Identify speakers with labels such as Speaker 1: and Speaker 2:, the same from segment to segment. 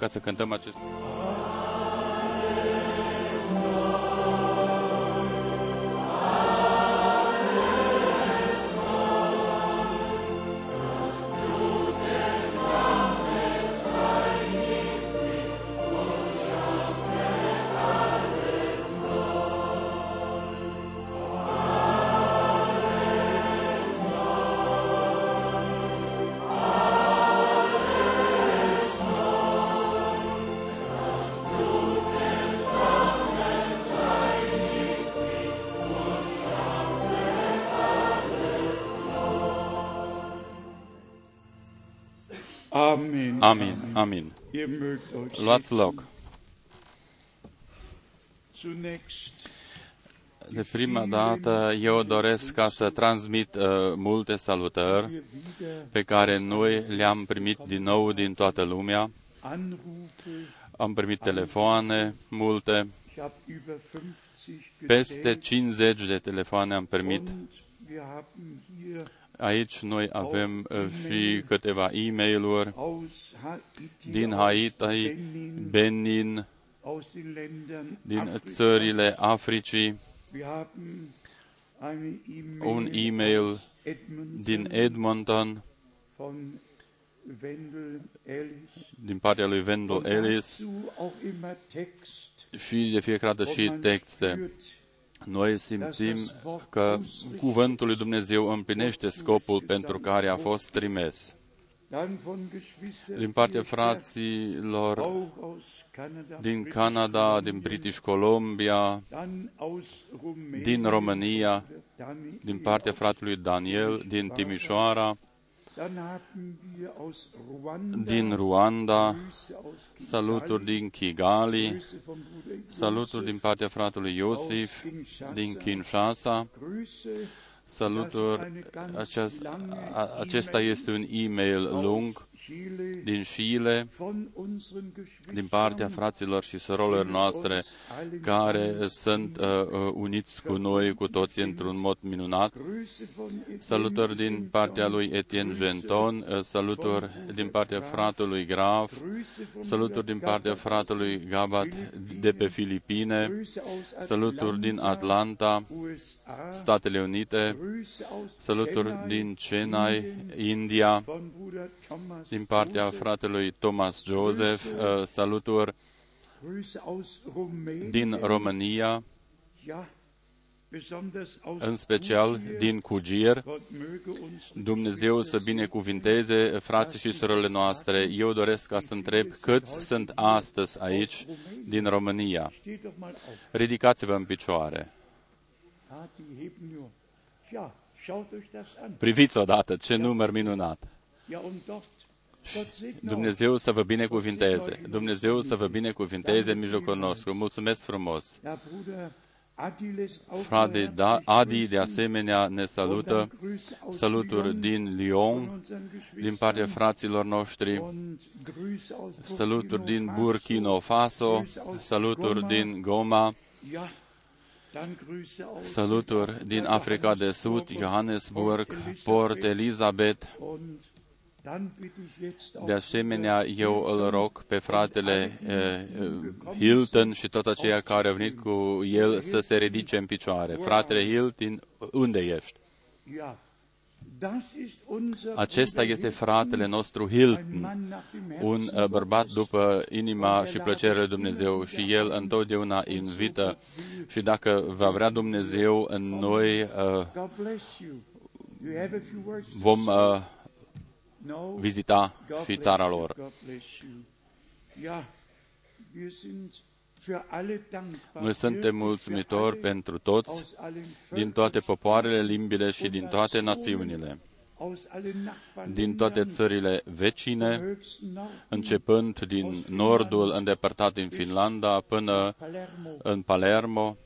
Speaker 1: ca să cântăm acest Amin, amin.
Speaker 2: Ihr mögt euch
Speaker 1: Luați loc.
Speaker 2: setzen. Zunächst
Speaker 1: De prima dată eu doresc ca să transmit uh, multe salutări
Speaker 2: wir wieder
Speaker 1: pe care noi le-am primit din nou din toată lumea.
Speaker 2: Anrufe.
Speaker 1: Am primit telefoane multe,
Speaker 2: Ich habe über 50
Speaker 1: peste
Speaker 2: gezählt
Speaker 1: 50 de telefoane am primit. Aici noi avem uh, și câteva e mail
Speaker 2: aus Haiti,
Speaker 1: din
Speaker 2: aus
Speaker 1: Haiti,
Speaker 2: Benin,
Speaker 1: Benin,
Speaker 2: aus den Ländern
Speaker 1: din
Speaker 2: Afrikas.
Speaker 1: țările Africii,
Speaker 2: Wir haben eine
Speaker 1: un
Speaker 2: E-Mail
Speaker 1: e-mail
Speaker 2: aus Edmonton.
Speaker 1: din Edmonton,
Speaker 2: von Wendell Ellis.
Speaker 1: din partea lui Wendell
Speaker 2: Und
Speaker 1: Ellis.
Speaker 2: dazu auch immer Text,
Speaker 1: și de fiecare dată
Speaker 2: wo
Speaker 1: și
Speaker 2: man
Speaker 1: texte.
Speaker 2: Spürt,
Speaker 1: Noi simțim că cuvântul lui Dumnezeu împlinește scopul pentru care a fost trimis.
Speaker 2: dann von Geschwistern
Speaker 1: Din partea
Speaker 2: Kirchberg,
Speaker 1: fraților
Speaker 2: auch aus Kanada,
Speaker 1: din
Speaker 2: British
Speaker 1: Canada,
Speaker 2: Columbia,
Speaker 1: din British Columbia,
Speaker 2: dann aus Rumänien,
Speaker 1: din România,
Speaker 2: Daniel,
Speaker 1: din partea fratelui Daniel, din Timișoara,
Speaker 2: Dann haben wir aus Ruanda,
Speaker 1: din Ruanda,
Speaker 2: Grüße aus Kigali,
Speaker 1: saluturi din Kigali,
Speaker 2: Grüße vom Bruder
Speaker 1: saluturi din partea fratelui Iosif, din Kinshasa,
Speaker 2: Grüße,
Speaker 1: saluturi, acest, a, acesta este un e-mail lung.
Speaker 2: aus Chile,
Speaker 1: din Chile,
Speaker 2: von unseren Geschwistern,
Speaker 1: din partea fraților și surorilor noastre care sunt uh, uh, uniți cu noi, cu toți într-un mod minunat.
Speaker 2: Grüße von Etienne
Speaker 1: Salutări din partea lui Etienne Genton, uh, salutări din partea fratelui Graf,
Speaker 2: Grüße von
Speaker 1: saluturi din partea fratelui Gabat de pe Filipine,
Speaker 2: Grüße aus
Speaker 1: saluturi din Atlanta,
Speaker 2: USA,
Speaker 1: Statele Unite,
Speaker 2: Grüße aus
Speaker 1: saluturi
Speaker 2: Chennai,
Speaker 1: din Chennai, India,
Speaker 2: von Bruder Thomas
Speaker 1: din partea
Speaker 2: Joseph,
Speaker 1: fratelui Thomas Joseph, uh, saluturi
Speaker 2: Grüße aus Rumänien,
Speaker 1: din România,
Speaker 2: ja, besonders aus
Speaker 1: în special
Speaker 2: Kugier.
Speaker 1: din Cugier.
Speaker 2: Gott möge uns
Speaker 1: Dumnezeu să binecuvinteze frații și surorile noastre. Eu doresc ca să întreb câți sunt astăzi aici din România.
Speaker 2: Steht doch mal auf.
Speaker 1: Ridicați-vă în picioare.
Speaker 2: Ah, die heben nur. Ja, schaut euch das an.
Speaker 1: Priviți odată ce număr minunat.
Speaker 2: Ja, und dort. Gott segne euch.
Speaker 1: Dumnezeu să vă binecuvinteze. Dumnezeu să vă binecuvinteze în mijlocul nostru. Mulțumesc frumos.
Speaker 2: Ja, Bruder Adi lässt auch
Speaker 1: Frate
Speaker 2: nur
Speaker 1: da,
Speaker 2: herzlich
Speaker 1: Adi de
Speaker 2: grüßen.
Speaker 1: asemenea ne
Speaker 2: Und
Speaker 1: salută.
Speaker 2: dann Grüße aus
Speaker 1: Saluturi
Speaker 2: Lyon
Speaker 1: din
Speaker 2: von
Speaker 1: Lyon,
Speaker 2: unseren Geschwistern.
Speaker 1: din partea fraților noștri.
Speaker 2: Und Grüße aus
Speaker 1: Saluturi din
Speaker 2: Faso.
Speaker 1: Burkina Faso, saluturi din Goma,
Speaker 2: Ja, dann Grüße aus
Speaker 1: saluturi din Africa de Sud, Johannesburg, Port Elizabeth.
Speaker 2: Und dann bitte ich jetzt auch
Speaker 1: De asemenea, eu îl rog pe fratele eh, eh, Hilton și toți aceia care au venit cu el să se ridice în picioare. Fratele Hilton, unde ești?
Speaker 2: Ja, das ist unser
Speaker 1: Acesta
Speaker 2: Bruder
Speaker 1: este
Speaker 2: Hilton,
Speaker 1: fratele nostru
Speaker 2: ein
Speaker 1: Hilton,
Speaker 2: Mann nach dem Herzen
Speaker 1: un uh, bărbat
Speaker 2: Gottes.
Speaker 1: după inima și plăcerea lui Dumnezeu și el întotdeauna invită și dacă va vrea Dumnezeu, noi uh,
Speaker 2: God bless you. You have a few words to
Speaker 1: vom
Speaker 2: say?
Speaker 1: uh,
Speaker 2: no?
Speaker 1: Vizita
Speaker 2: God
Speaker 1: și
Speaker 2: bless
Speaker 1: țara
Speaker 2: you,
Speaker 1: lor.
Speaker 2: God bless you. Ja, wir sind für alle dankbar.
Speaker 1: Noi suntem
Speaker 2: wirklich für
Speaker 1: mulțumitori
Speaker 2: alle,
Speaker 1: pentru toți,
Speaker 2: aus allen
Speaker 1: din toate
Speaker 2: Völkern,
Speaker 1: popoarele, limbile și din toate națiunile,
Speaker 2: aus allen
Speaker 1: din toate
Speaker 2: Nachbarländern,
Speaker 1: țările vecine,
Speaker 2: vom höchsten Norden,
Speaker 1: începând din nordul îndepărtat din Finlanda până
Speaker 2: Palermo.
Speaker 1: în Palermo.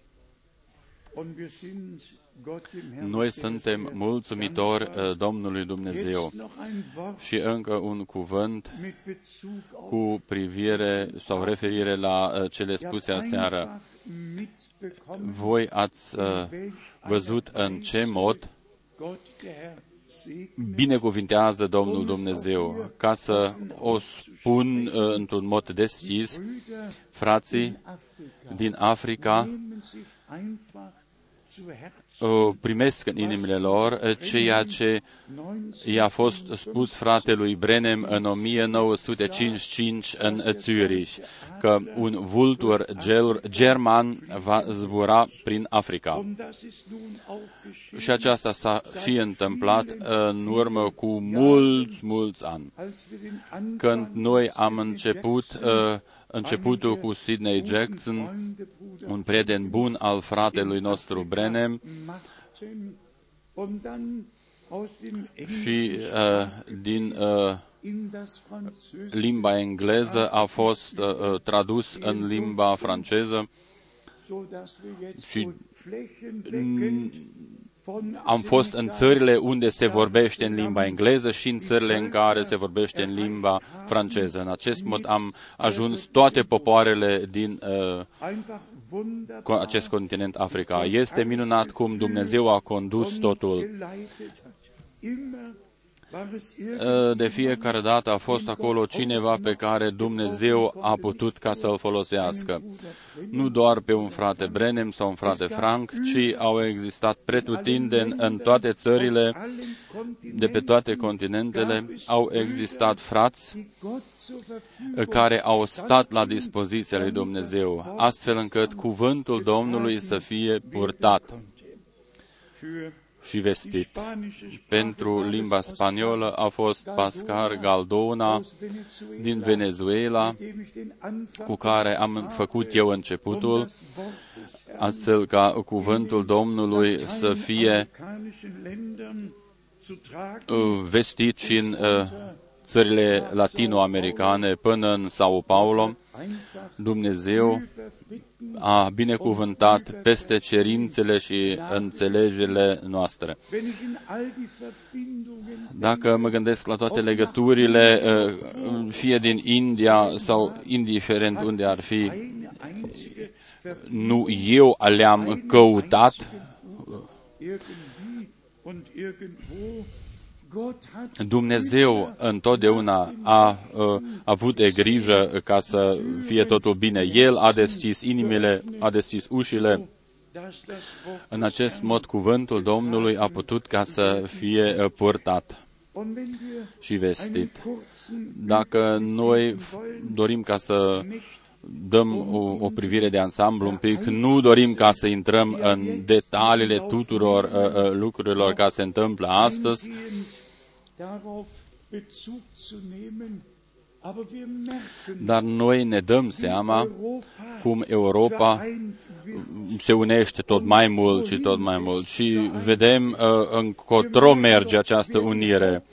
Speaker 2: Und wir sind Gott im Herrn
Speaker 1: Noi
Speaker 2: sehr,
Speaker 1: suntem
Speaker 2: sehr
Speaker 1: mulțumitori
Speaker 2: dankbar.
Speaker 1: uh, Domnului Dumnezeu.
Speaker 2: Jetzt noch ein Wort
Speaker 1: Și încă un cuvânt
Speaker 2: mit Bezug auf
Speaker 1: cu privire sau referire la uh, cele
Speaker 2: Ihr habt
Speaker 1: spuse aseară.
Speaker 2: einfach mitbekommen,
Speaker 1: Voi ați uh,
Speaker 2: welch
Speaker 1: văzut
Speaker 2: einer
Speaker 1: în ce
Speaker 2: Weise
Speaker 1: mod
Speaker 2: Gott, der Herr,
Speaker 1: binecuvintează Domnul Dumnezeu. Ca să o spun uh, într-un mod deschis, frații din Africa uh, primesc în inimile lor uh, ceea ce i-a fost spus fratelui Brenem în 1955 în Zurich, că un vultur german va zbura prin Africa. Și aceasta s-a și întâmplat în urmă cu mulți, mulți ani. Când noi am început uh, începutul cu Sidney Jackson, un prieten bun al fratelui nostru Brenem, și uh, din uh, limba engleză a fost uh, uh tradus în limba franceză. Și am fost în țările unde se vorbește în limba engleză și în țările în care se vorbește în limba franceză. În acest mod am ajuns toate popoarele din uh, acest continent Africa. Este minunat cum Dumnezeu a condus totul. Ă, de fiecare dată a fost acolo cineva pe care Dumnezeu a putut ca să-l folosească. Nu doar pe un frate Brenem sau un frate Frank, ci au existat pretutindeni în toate țările, de pe toate continentele, au existat frați care au stat la dispoziția lui Dumnezeu, astfel încât cuvântul Domnului să fie purtat și vestit. Pentru limba spaniolă a fost Pascal Galdona din Venezuela, cu care am făcut eu începutul, astfel ca cuvântul Domnului să fie uh, vestit și în uh, țările latinoamericane până în Sao Paulo. Dumnezeu a binecuvântat peste cerințele și înțelegerile noastre. Dacă mă gândesc la toate legăturile, uh, fie din India sau indiferent unde ar fi, nu eu le-am căutat, Dumnezeu întotdeauna a uh, avut de grijă ca să fie totul bine. El a deschis inimile, a deschis ușile. În acest mod, cuvântul Domnului a putut ca să fie uh, purtat și vestit. Dacă noi dorim ca să dăm o, o privire de ansamblu un pic, nu dorim ca să intrăm în detaliile tuturor uh, uh, lucrurilor care se întâmplă astăzi, dar noi ne dăm seama cum Europa se unește tot mai mult și tot mai mult și vedem uh, încotro merge această unire.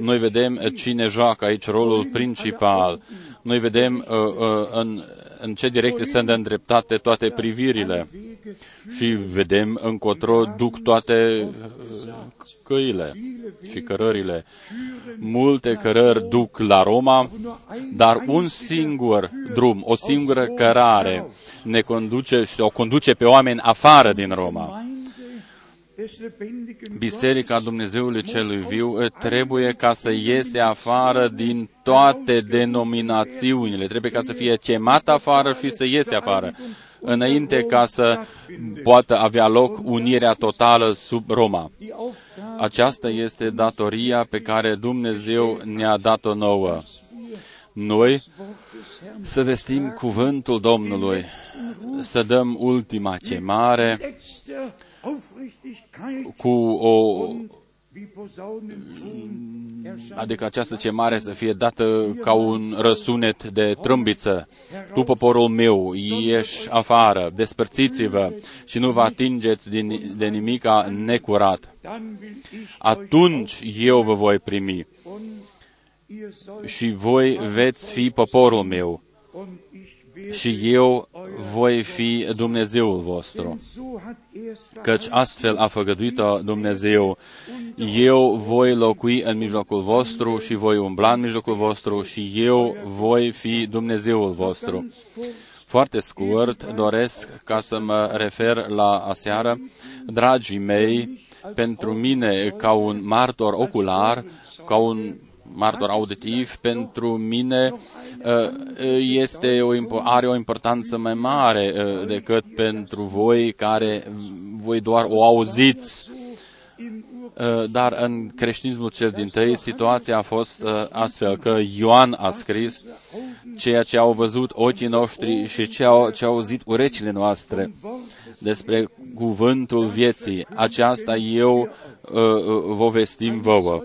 Speaker 1: Noi vedem uh, cine joacă aici rolul principal. Noi vedem uh, uh, în, în ce direcție sunt îndreptate toate privirile și vedem încotro duc toate uh, căile și cărările. Multe cărări duc la Roma, dar un singur drum, o singură cărare ne conduce și o conduce pe oameni afară din Roma. Biserica Dumnezeului Celui Viu trebuie ca să iese afară din toate denominațiunile. Trebuie ca să fie chemată afară și să iese afară înainte ca să poată avea loc unirea totală sub Roma. Aceasta este datoria pe care Dumnezeu ne-a dat-o nouă. Noi să vestim cuvântul Domnului, să dăm ultima chemare cu o adică această chemare să fie dată ca un răsunet de trâmbiță. Tu, poporul meu, ieși afară, despărțiți-vă și nu vă atingeți din, de nimica necurat. Atunci eu vă voi primi și voi veți fi poporul meu și eu voi fi Dumnezeul vostru. Căci astfel a făgăduit-o Dumnezeu. Eu voi locui în mijlocul vostru și voi umbla în mijlocul vostru și eu voi fi Dumnezeul vostru. Foarte scurt, doresc ca să mă refer la aseară. Dragii mei, pentru mine ca un martor ocular, ca un martor auditiv, pentru mine uh, este o, are o importanță mai mare uh, decât pentru voi care voi doar o auziți. Uh, dar în creștinismul cel din tăi, situația a fost astfel că Ioan a scris ceea ce au văzut ochii noștri și ce au, ce au auzit urechile noastre despre cuvântul vieții. Aceasta eu uh, vă vestim vouă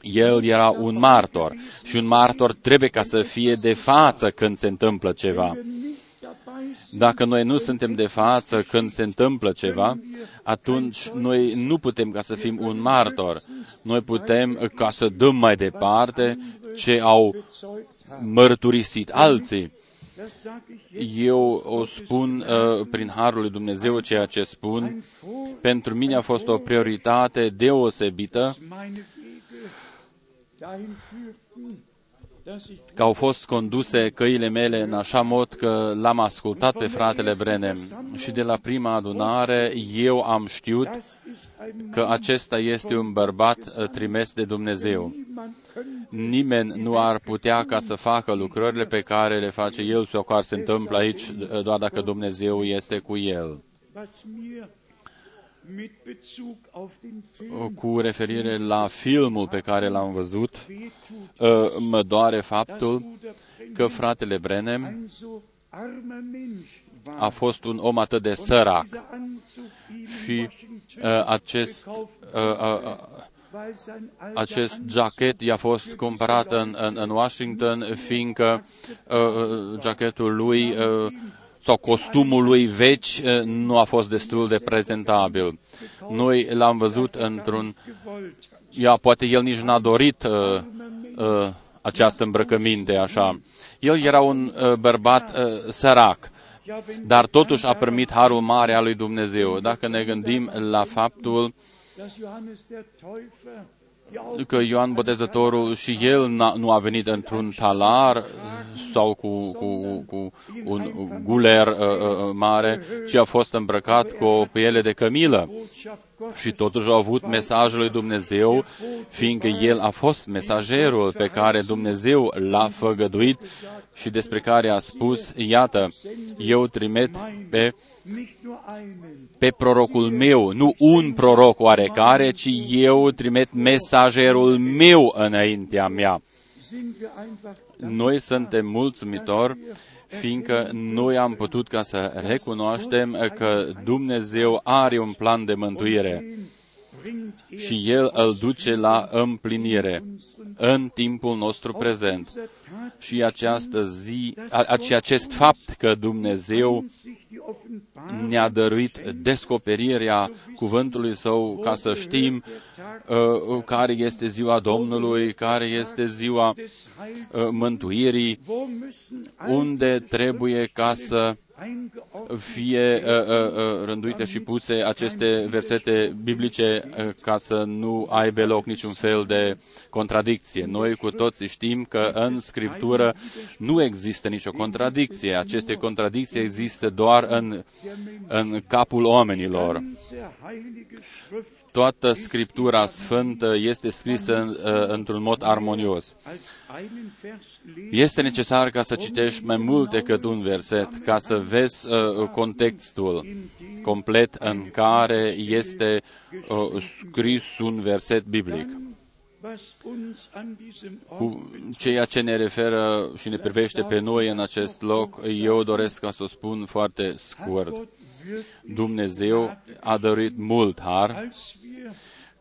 Speaker 1: el era un martor și un martor trebuie ca să fie de față când se întâmplă ceva. Dacă noi nu suntem de față când se întâmplă ceva, atunci noi nu putem ca să fim un martor. Noi putem ca să dăm mai departe ce au mărturisit alții. Eu o spun uh, prin Harul lui Dumnezeu ceea ce spun. Pentru mine a fost o prioritate deosebită că au fost conduse căile mele în așa mod că l-am ascultat pe fratele Brenem și de la prima adunare eu am știut că acesta este un bărbat uh, trimis de Dumnezeu. Nimeni nu ar putea ca să facă lucrările pe care le face el sau care se întâmplă aici uh, doar dacă Dumnezeu este cu el cu referire la filmul pe care l-am văzut, ă, mă doare faptul că fratele Brenem a fost un om atât de sărac. Și ă, acest, ă, acest jacket i-a fost cumpărat în, în, în Washington, fiindcă jachetul lui sau costumul lui vechi eh, nu a fost destul de prezentabil. Noi l-am văzut într-un... Ia, poate el nici n-a dorit uh, uh, această îmbrăcăminte așa. El era un uh, bărbat uh, sărac, dar totuși a primit harul mare al lui Dumnezeu. Dacă ne gândim la faptul că Ioan Botezătorul și el nu a venit într-un talar sau cu, cu, cu un guler uh, uh, mare, ci a fost îmbrăcat cu o piele de cămilă. Și totuși au avut mesajul lui Dumnezeu, fiindcă el a fost mesagerul pe care Dumnezeu l-a făgăduit și despre care a spus, iată, eu trimit pe, pe prorocul meu, nu un proroc oarecare, ci eu trimit mesagerul meu înaintea mea. Noi suntem mulțumitori fiindcă noi am putut ca să recunoaștem că Dumnezeu are un plan de mântuire și El îl duce la împlinire în timpul nostru prezent. Și această zi, acest fapt că Dumnezeu ne-a dăruit descoperirea cuvântului Său ca să știm uh, care este ziua Domnului, care este ziua uh, mântuirii, unde trebuie ca să fie uh, uh, uh, rânduite și puse aceste versete biblice uh, ca să nu aibă loc niciun fel de contradicție. Noi cu toții știm că în Scriptură nu există nicio contradicție. Aceste contradicții există doar în, în capul oamenilor toată Scriptura Sfântă este scrisă uh, într-un mod armonios. Este necesar ca să citești mai mult decât un verset, ca să vezi uh, contextul complet în care este uh, scris un verset biblic. Cu ceea ce ne referă și ne privește pe noi în acest loc, eu doresc ca să o spun foarte scurt. Dumnezeu a dăruit mult har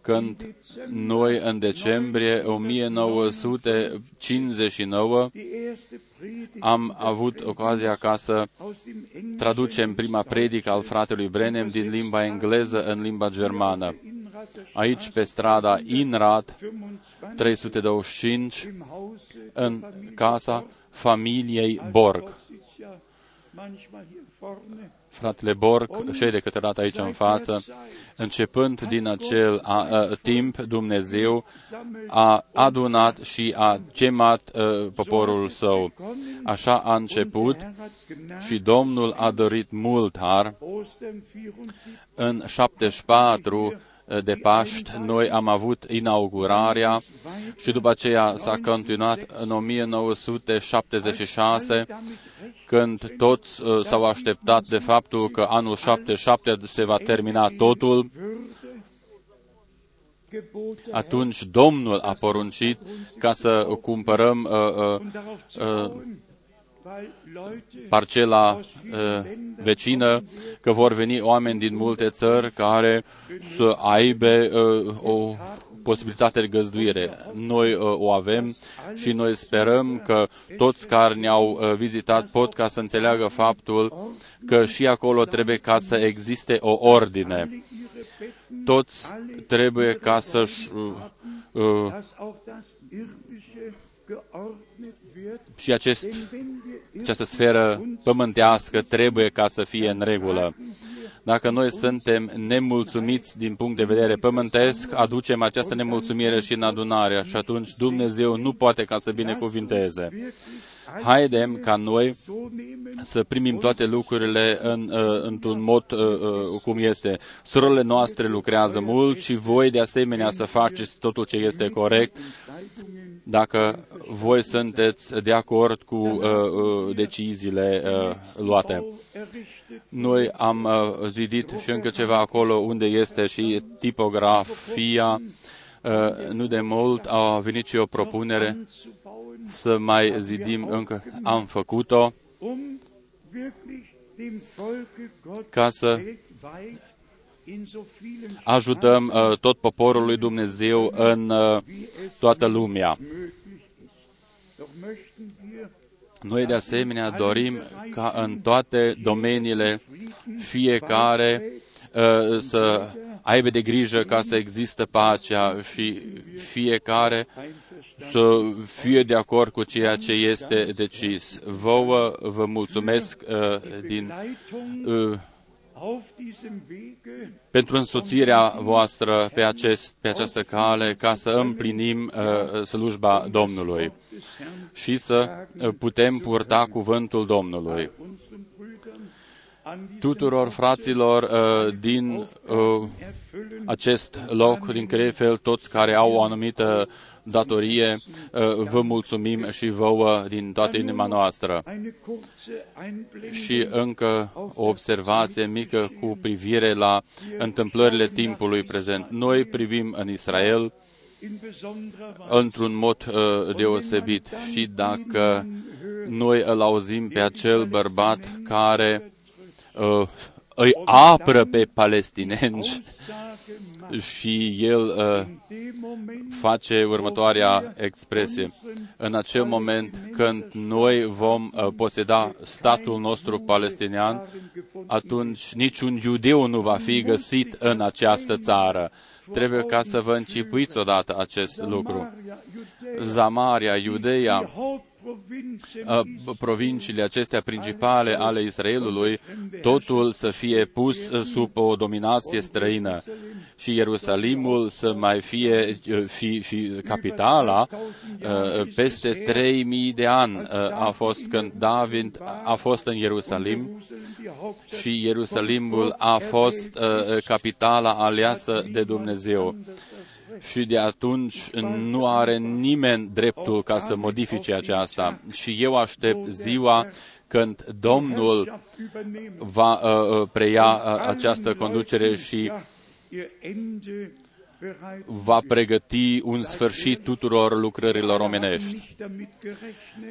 Speaker 1: când noi în decembrie 1959 am avut ocazia ca să traducem prima predică al fratelui Brenem din limba engleză în limba germană. Aici, pe strada Inrad, 325, în casa familiei Borg fratele Borg șede câteodată aici în față, începând din acel a, a, timp, Dumnezeu a adunat și a chemat a, poporul său. Așa a început și Domnul a dorit mult har. În 74 de Paști, noi am avut inaugurarea și după aceea s-a continuat în 1976, când toți uh, s-au așteptat de faptul că anul 77 se va termina totul. Atunci Domnul a poruncit ca să cumpărăm uh, uh, uh, parcela uh, vecină, că vor veni oameni din multe țări care să aibă uh, o posibilitate de găzduire. Noi uh, o avem și noi sperăm că toți care ne-au uh, vizitat pot ca să înțeleagă faptul că și acolo trebuie ca să existe o ordine. Toți trebuie ca să-și uh, uh, și acest, această sferă pământească trebuie ca să fie în regulă. Dacă noi suntem nemulțumiți din punct de vedere pământesc, aducem această nemulțumire și în adunare și atunci Dumnezeu nu poate ca să binecuvinteze. Haidem ca noi să primim toate lucrurile în, uh, într-un mod uh, uh, cum este. Surorile noastre lucrează mult și voi de asemenea să faceți totul ce este corect dacă voi sunteți de acord cu uh, uh, deciziile uh, luate. Noi am uh, zidit și încă ceva acolo unde este și tipografia. Uh, nu de mult a venit și o propunere să mai zidim încă. Am făcut-o ca să ajutăm uh, tot poporul lui Dumnezeu în uh, toată lumea. Noi de asemenea dorim ca în toate domeniile fiecare uh, să aibă de grijă ca să există pacea și fiecare să fie de acord cu ceea ce este decis. Vouă vă mulțumesc uh, din uh, pentru însoțirea voastră pe, acest, pe această cale ca să împlinim uh, slujba Domnului și să uh, putem purta cuvântul Domnului. Tuturor fraților uh, din uh, acest loc, din Crefel, toți care au o anumită datorie, uh, vă mulțumim și vouă din toată inima noastră. Și încă o observație mică cu privire la întâmplările timpului prezent. Noi privim în Israel într-un mod uh, deosebit și dacă noi îl auzim pe acel bărbat care uh, îi apără pe palestinenți și el uh, face următoarea expresie. În acel moment când noi vom uh, poseda statul nostru palestinian, atunci niciun iudeu nu va fi găsit în această țară. Trebuie ca să vă încipuiți odată acest lucru. Zamaria, Iudeea, provinciile acestea principale ale Israelului, totul să fie pus sub o dominație străină și Ierusalimul să mai fie fi, fi capitala peste 3000 de ani a fost când David a fost în Ierusalim și Ierusalimul a fost capitala aleasă de Dumnezeu și de atunci nu are nimeni dreptul ca să modifice aceasta. Și eu aștept ziua când Domnul va uh, uh preia uh, această conducere și va pregăti un sfârșit tuturor lucrărilor omenești.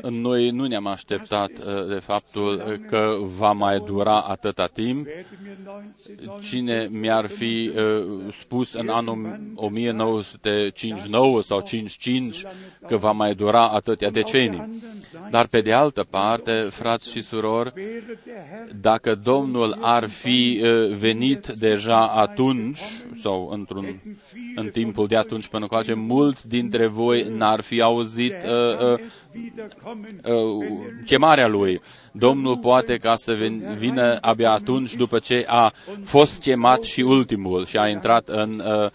Speaker 1: Noi nu ne-am așteptat uh, de faptul că va mai dura atâta timp. Cine mi-ar fi uh, spus în anul 1959 sau 55 că va mai dura atâtea decenii. Dar pe de altă parte, frați și surori, dacă Domnul ar fi uh, venit deja atunci sau într-un în timpul de atunci până coace, mulți dintre voi n-ar fi auzit uh, uh, uh, chemarea lui. Domnul poate ca să vină abia atunci după ce a fost chemat și ultimul și a intrat în, uh,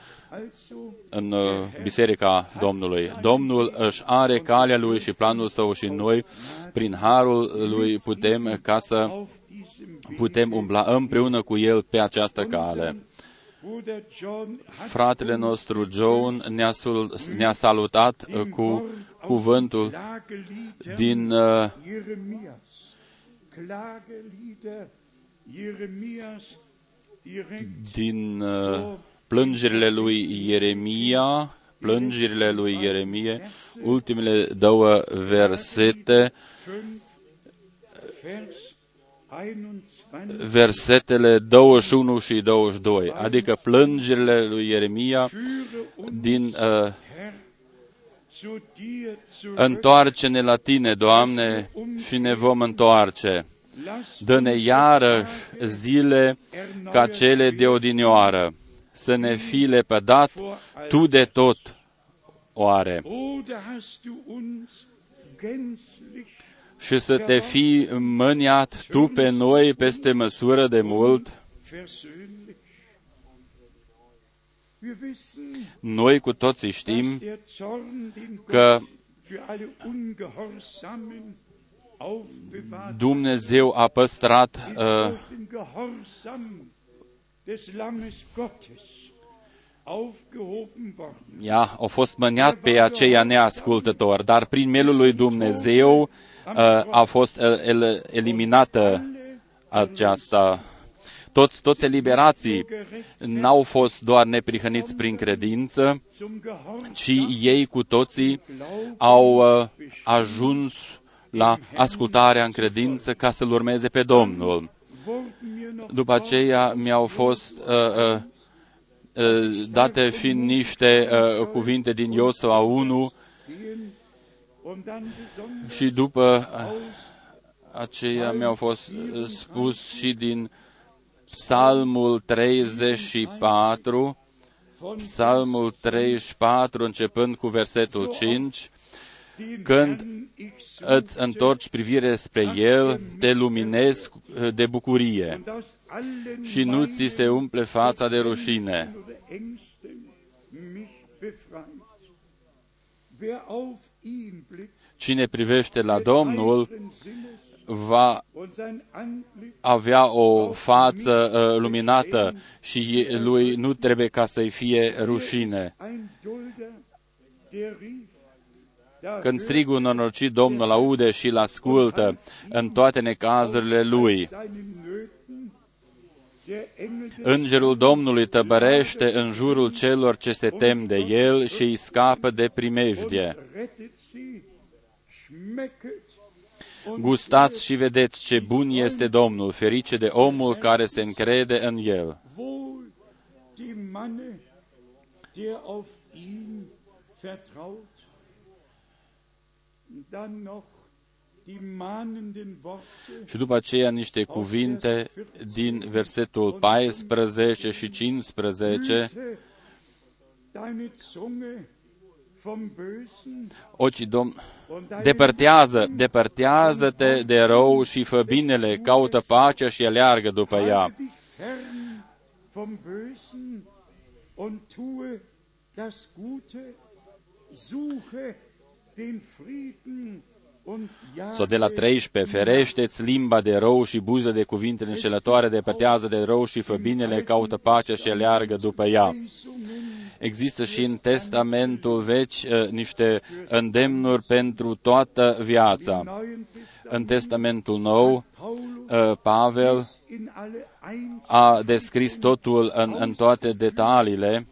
Speaker 1: în uh, biserica Domnului. Domnul își are calea lui și planul său și noi, prin harul lui, putem ca să putem umbla împreună cu el pe această cale
Speaker 2: Bruder John hat
Speaker 1: Fratele nostru John ne-a, sul- ne-a salutat uh, cu cuvântul
Speaker 2: Klagelieder
Speaker 1: din uh,
Speaker 2: Jeremias. Klagelieder Jeremias direkt
Speaker 1: din uh, plângerile lui Ieremia, plângerile lui Ieremie, ultimele două versete,
Speaker 2: 5, Vers 21.
Speaker 1: Versetele 21 și 22, adică plângerile lui Ieremia
Speaker 2: Führe uns,
Speaker 1: din uh,
Speaker 2: Herr, zu dir zurück.
Speaker 1: Întoarce-ne la Tine, Doamne, și ne vom întoarce.
Speaker 2: Lass
Speaker 1: Dă-ne
Speaker 2: uns
Speaker 1: iarăși zile ca cele de odinioară, să ne fi lepădat Tu de tot, oare,
Speaker 2: Oder hast du uns gänzlich
Speaker 1: și să te fi mâniat Tu pe noi peste măsură de mult,
Speaker 2: versöhnlich? Wir wissen,
Speaker 1: noi cu toții
Speaker 2: dass
Speaker 1: știm
Speaker 2: der Zorn, den
Speaker 1: că
Speaker 2: Gott für alle Ungehorsamen aufbewahrt
Speaker 1: Dumnezeu a păstrat
Speaker 2: ist
Speaker 1: uh,
Speaker 2: auf den Gehorsam des Lammes Gottes aufgehoben worden.
Speaker 1: Ea a fost mâniat pe aceia neascultători, dar prin melul lui Dumnezeu uh, a fost uh, el, eliminată aceasta. Toți, toți eliberații n-au fost doar neprihăniți prin credință,
Speaker 2: Zum Gehorsam
Speaker 1: ci ei cu toții au uh, ajuns la ascultarea în credință ca să-L urmeze pe Domnul.
Speaker 2: wurden mir noch
Speaker 1: După aceea mi-au fost uh, uh, uh, date fiind niște uh, cuvinte din Iosua 1
Speaker 2: gehen und dann besonders
Speaker 1: și după uh, aceea mi-au fost uh, spus și din Psalmul 34,
Speaker 2: von
Speaker 1: Psalmul 34, începând cu versetul 5,
Speaker 2: dem
Speaker 1: când
Speaker 2: Herrn ich so
Speaker 1: îți întorci privire spre El, te luminezi uh, de bucurie
Speaker 2: und aus allen
Speaker 1: și nu ți se
Speaker 2: meinen
Speaker 1: umple fața de rușine.
Speaker 2: Oder Ängsten mich befreit. Wer auf ihn blickt,
Speaker 1: Cine privește la Domnul
Speaker 2: heiteren Sinnes
Speaker 1: va
Speaker 2: und sein Antlitz
Speaker 1: avea o față uh, luminată și lui nu trebuie ca să-i fie rușine.
Speaker 2: ein Dulder, der rief, da
Speaker 1: Când
Speaker 2: hört
Speaker 1: strigul nenorocit Domnul aude și îl ascultă în toate necazurile lui.
Speaker 2: seinen Nöten, der Engel des
Speaker 1: Îngerul Domnului tăbărește în jurul celor ce se tem de el și îi scapă de primejdie.
Speaker 2: rettet sie, schmecket und
Speaker 1: Gustați și vedeți ce bun este Domnul, ferice de omul care se încrede în el.
Speaker 2: wohl dem Manne, der auf ihn vertraut. Dann noch die mahnenden Worte
Speaker 1: Și după aceea niște cuvinte din versetul 14 și 15.
Speaker 2: Hüte deine Zunge vom Bösen
Speaker 1: Ochii Domn,
Speaker 2: und deine
Speaker 1: depărtează, depărtează-te de rău și fă binele, caută pacea și aleargă după ea.
Speaker 2: Halte dich fern vom Bösen und tue das Gute, suche den Frieden und
Speaker 1: Sau de la
Speaker 2: jage
Speaker 1: 13, ferește-ți limba de rău și buză de cuvinte înșelătoare, depărtează de rău și fă binele, caută pacea și aleargă după ea.
Speaker 2: Weisungen
Speaker 1: Există și în Testamentul Vechi uh, niște îndemnuri pentru toată viața.
Speaker 2: Neuen
Speaker 1: În
Speaker 2: Testament
Speaker 1: Testamentul Nou,
Speaker 2: Paulus
Speaker 1: uh, Pavel
Speaker 2: in alle ein,
Speaker 1: a descris totul în, în toate detaliile,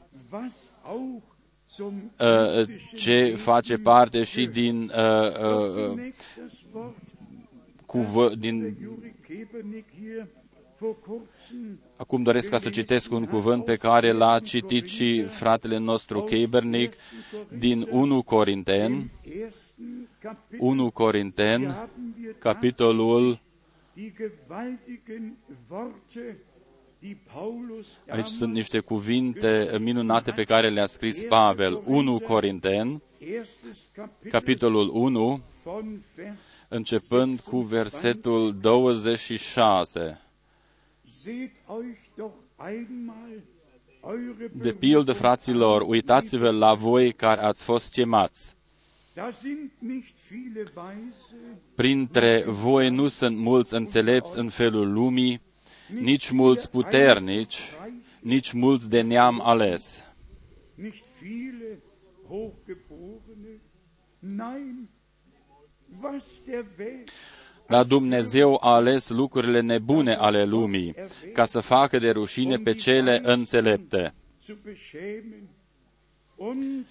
Speaker 1: ce face parte și din, uh, uh, uh,
Speaker 2: Zunächst das Wort
Speaker 1: cuvă, din
Speaker 2: Juri Kebernick hier vor kurzem
Speaker 1: Acum doresc ca să citesc un cuvânt pe care l-a citit și fratele nostru Kebernic din 1 Corinten,
Speaker 2: ersten Kapitel
Speaker 1: 1 Corinten,
Speaker 2: haben wir
Speaker 1: capitolul, aici sunt
Speaker 2: damals
Speaker 1: niște cuvinte minunate pe care le-a scris Pavel, 1 Corinten,
Speaker 2: erstes Kapitel
Speaker 1: capitolul 1,
Speaker 2: von Vers
Speaker 1: începând cu versetul 26.
Speaker 2: Seht euch doch einmal eure
Speaker 1: De pildă, fraților, uitați-vă la voi care ați fost chemați.
Speaker 2: Da sind nicht viele Weise,
Speaker 1: Printre voi nu sunt mulți înțelepți în felul lumii, nici mulți puternici, nici mulți de neam ales.
Speaker 2: nicht viele Hochgeborene. Nein, was der Welt
Speaker 1: Dar Dumnezeu a ales lucrurile nebune ale lumii, ca să facă de rușine pe cele înțelepte.
Speaker 2: zu beschämen und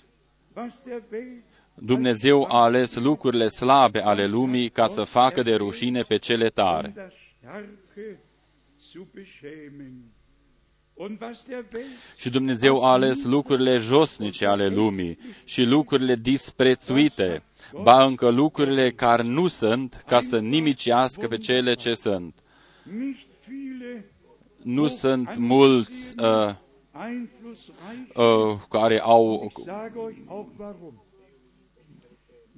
Speaker 2: was der Welt
Speaker 1: Dumnezeu a ales lucrurile slabe ale lumii ca să facă de rușine pe cele tare. Și Dumnezeu a ales lucrurile josnice ale lumii și lucrurile disprețuite, ba încă lucrurile care nu sunt, ca să nimicească pe cele ce sunt.
Speaker 2: nicht viele
Speaker 1: Nu sunt mulți uh,
Speaker 2: einflussreich.
Speaker 1: uh, care au
Speaker 2: Ich sage euch auch warum.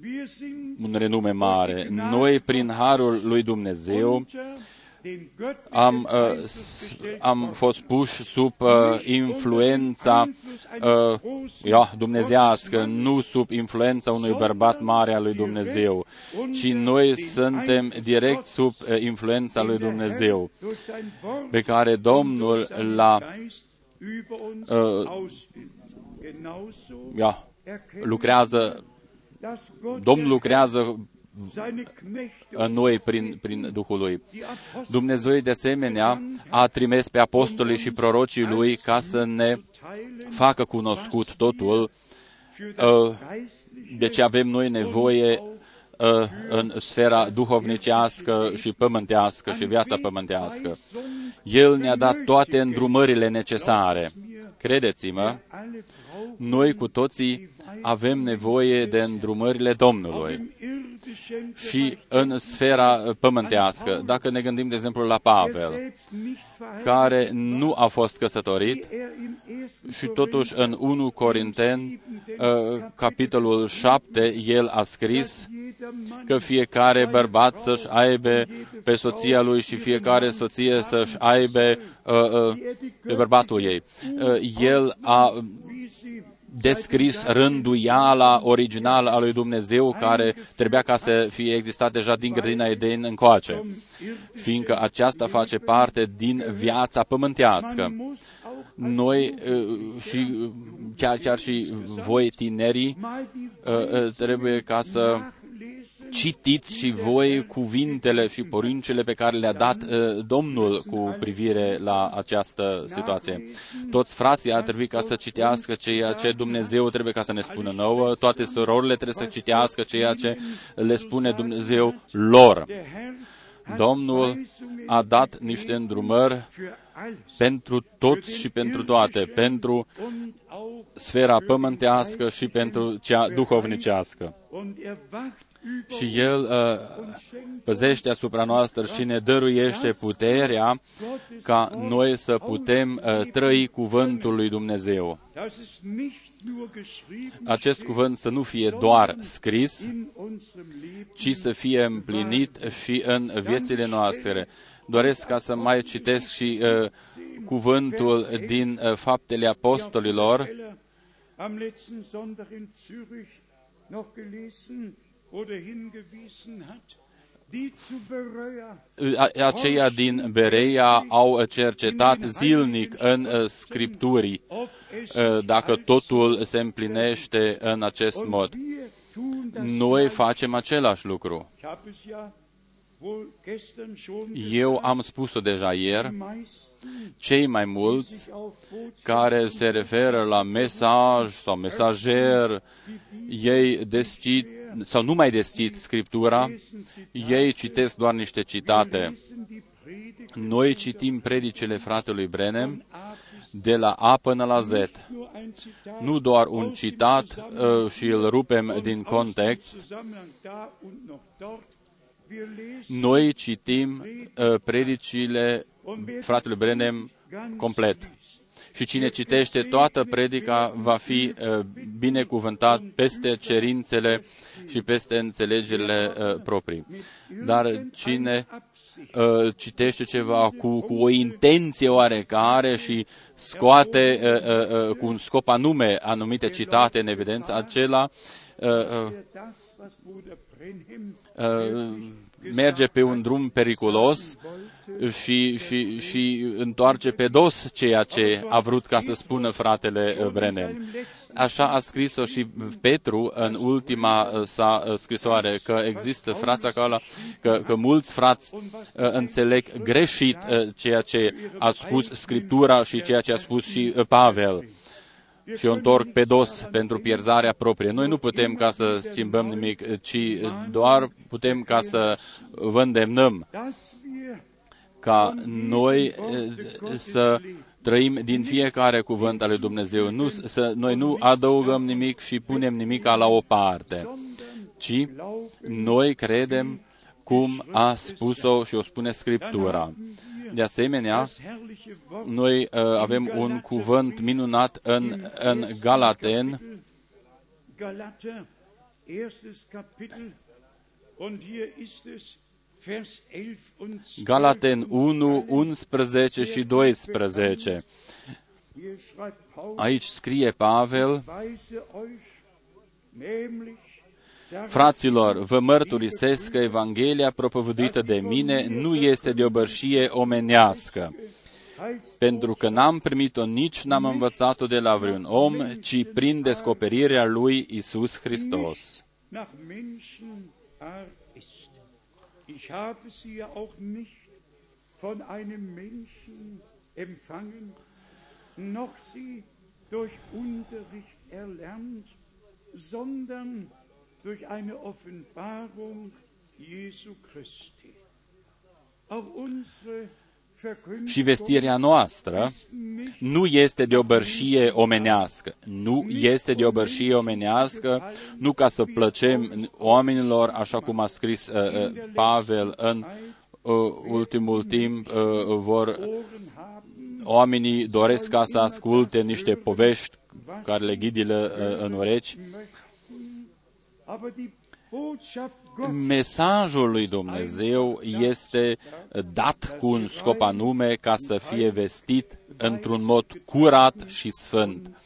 Speaker 2: Wir sind
Speaker 1: un renume mare. Noi, prin harul lui Dumnezeu,
Speaker 2: unter den
Speaker 1: am,
Speaker 2: göttlichen
Speaker 1: uh,
Speaker 2: Einfluss
Speaker 1: s-
Speaker 2: gestellt
Speaker 1: am
Speaker 2: worden.
Speaker 1: fost puși sub uh, influența uh, ja, dumnezească, nu sub influența unui bărbat mare al lui Dumnezeu, ci noi suntem direct sub uh, influența lui Dumnezeu,
Speaker 2: Durch sein Wort
Speaker 1: pe care Domnul
Speaker 2: und seinen
Speaker 1: l-a
Speaker 2: Geist über uns
Speaker 1: äh,
Speaker 2: ausübt. Genauso
Speaker 1: ja,
Speaker 2: erkennen
Speaker 1: lucrează,
Speaker 2: dass Gott
Speaker 1: Domnul lucrează
Speaker 2: seine Knechte
Speaker 1: în noi prin, prin Duhul lui.
Speaker 2: die Apostel
Speaker 1: Dumnezeu de asemenea a trimis pe apostolii și prorocii lui ca să ne
Speaker 2: teilen
Speaker 1: facă cunoscut totul
Speaker 2: für das
Speaker 1: uh,
Speaker 2: Geistliche
Speaker 1: de ce avem noi nevoie uh, în sfera duhovnicească și pământească și viața pământească. El ne-a dat toate îndrumările necesare. Credeți-mă,
Speaker 2: alle brauchen
Speaker 1: noi cu toții avem nevoie de îndrumările Domnului
Speaker 2: im irdischen
Speaker 1: și în sfera pământească. Dacă ne gândim, de exemplu, la Pavel,
Speaker 2: selbst nicht verheiratet,
Speaker 1: care nu a fost căsătorit
Speaker 2: er im ersten
Speaker 1: și totuși în 1 Corinteni, uh, capitolul 7, el a scris
Speaker 2: jeder Mann
Speaker 1: că fiecare bărbat să-și aibă pe soția lui și fiecare soție să-și aibă uh, uh, pe bărbatul ei. Uh, el a
Speaker 2: wie sie
Speaker 1: descris rânduiala originală a lui Dumnezeu care trebuia ca să fie existat deja din grădina Eden încoace, fiindcă aceasta face parte din viața pământească.
Speaker 2: muss auch
Speaker 1: Noi uh, și uh, chiar, chiar și voi tinerii
Speaker 2: mal die
Speaker 1: uh, uh, trebuie ca să
Speaker 2: nachlesen,
Speaker 1: citiți și voi cuvintele și poruncile pe care le-a dat uh, Domnul cu privire la această situație. Toți frații ar trebui ca să citească ceea ce Dumnezeu trebuie ca să ne spună nouă, toate surorile trebuie să citească ceea ce le spune Dumnezeu lor.
Speaker 2: der Herr hat
Speaker 1: Domnul
Speaker 2: Weisungen
Speaker 1: a dat niște îndrumări
Speaker 2: für alles
Speaker 1: pentru toți și pentru toate, pentru
Speaker 2: und auch
Speaker 1: sfera pământească și pentru cea duhovnicească.
Speaker 2: Und er wacht über
Speaker 1: Și El uh, păzește asupra noastră și ne dăruiește puterea ca noi să putem uh, trăi cuvântul lui Dumnezeu.
Speaker 2: dass es nicht nur geschrieben
Speaker 1: Acest cuvânt să nu fie doar scris,
Speaker 2: in unserem Leben
Speaker 1: ci să fie împlinit și în viețile noastre. Doresc ca să mai citesc și uh, cuvântul din uh, Faptele Apostolilor,
Speaker 2: Keller am letzten Sonntag in Zürich noch gelesen oder hingewiesen hat, die zu Berea
Speaker 1: A- aceia din Bereia au cercetat zilnic în uh, Scripturii
Speaker 2: ob es
Speaker 1: uh, dacă totul se împlinește în acest mod.
Speaker 2: wir tun das
Speaker 1: Noi facem același lucru.
Speaker 2: Ich habe es ja wohl gestern schon
Speaker 1: Eu am spus-o deja ieri,
Speaker 2: die meisten
Speaker 1: cei mai mulți
Speaker 2: sich auf Botschaft
Speaker 1: care se referă la mesaj sau mesager, ei deschid sau nu mai deschid Scriptura, ei citesc doar niște citate.
Speaker 2: lesen die Predigt
Speaker 1: Noi citim predicile fratelui Brenem de la A până la Z.
Speaker 2: nur ein Zitat
Speaker 1: Nu doar un citat uh, și îl rupem din context,
Speaker 2: Zusammenhang da und noch dort. Wir lesen
Speaker 1: noi citim uh, predicile fratelui Brenem complet. Și cine citește toată predica va fi uh, binecuvântat peste cerințele și peste înțelegerile uh, proprii. Dar cine uh, citește ceva cu, cu o intenție oarecare și scoate uh, uh, uh, cu un scop anume anumite citate în evidență, acela uh, uh,
Speaker 2: das, was Bruder Brenhem
Speaker 1: uh, merge pe un drum periculos și, și, și întoarce pe dos ceea ce a vrut ca să spună fratele uh, Brennan. Așa a scris-o și Petru în ultima uh, sa uh, scrisoare, că există frați acolo, că, că mulți frați înțeleg greșit ceea ce a spus Scriptura și ceea ce a spus și Pavel și o întorc pe dos pentru pierzarea proprie. Noi nu putem ca să schimbăm nimic, ci doar putem ca să vă îndemnăm ca noi eh, să trăim din fiecare cuvânt al lui Dumnezeu. Nu, să, noi nu adăugăm nimic și punem nimic la o parte, ci noi credem cum a spus-o și o spune Scriptura. De asemenea, noi uh, avem un cuvânt minunat în, în Galaten, Galaten 1, 11 și 12. Aici scrie Pavel, Fraților, vă mărturisesc că Evanghelia propovăduită de mine nu este de obărșie omenească, pentru că n-am primit-o nici n-am învățat-o de la vreun om, ci prin descoperirea lui Isus Hristos. Ich habe sie ja auch nicht von einem Menschen empfangen, noch sie durch Unterricht erlernt, sondern durch eine Offenbarung Jesu Christi. Auch unsere și vestirea noastră nu este de o bărșie omenească. Nu este de o bărșie omenească, nu ca să plăcem oamenilor, așa cum a scris uh, uh, Pavel în uh, ultimul timp, uh, vor oamenii doresc ca să asculte niște povești care le ghidile uh, în urechi, Mesajul lui Dumnezeu este dat cu un scop anume ca să fie vestit într-un mod curat și sfânt.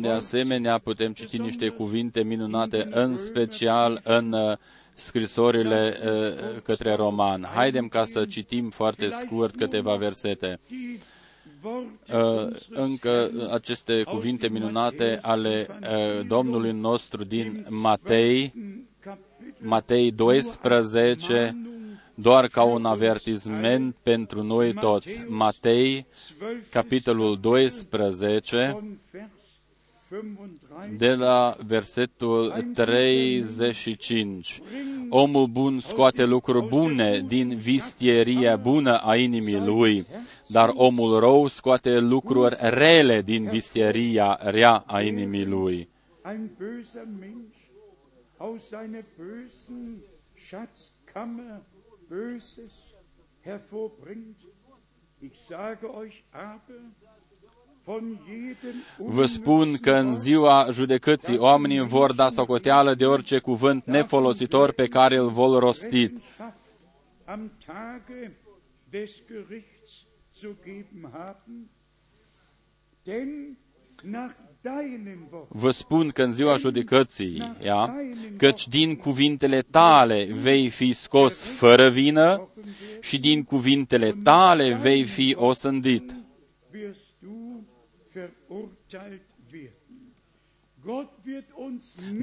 Speaker 1: De asemenea, putem citi niște cuvinte minunate, în special în uh, scrisorile uh, către roman. Haidem ca să citim foarte scurt câteva versete. Uh, încă aceste cuvinte minunate ale uh, Domnului nostru din Matei, Matei 12, doar ca un avertisment pentru noi toți. Matei, capitolul 12, de la versetul 35. Omul bun scoate lucruri bune din vistieria bună a inimii lui, dar omul rău scoate lucruri rele din vistieria rea a inimii lui. Ein böser Mensch aus seiner bösen Schatzkammer Böses hervorbringt. Ich sage euch aber, Vă spun că în ziua judecății oamenii vor da socoteală de orice cuvânt nefolositor pe care îl vor rosti. Vă spun că în ziua judecății, ia, căci din cuvintele tale vei fi scos fără vină și din cuvintele tale vei fi osândit.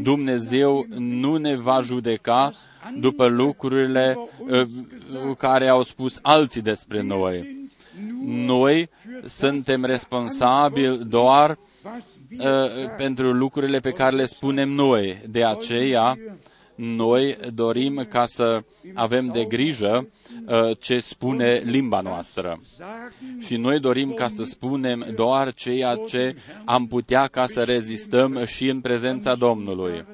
Speaker 1: Dumnezeu nu ne va judeca după lucrurile uh, care au spus alții despre noi. Noi suntem responsabili doar uh, pentru lucrurile pe care le spunem noi. De aceea, noi dorim ca să avem de grijă uh, ce spune limba noastră. Și noi dorim ca să spunem doar ceea ce am putea ca să rezistăm și în prezența Domnului.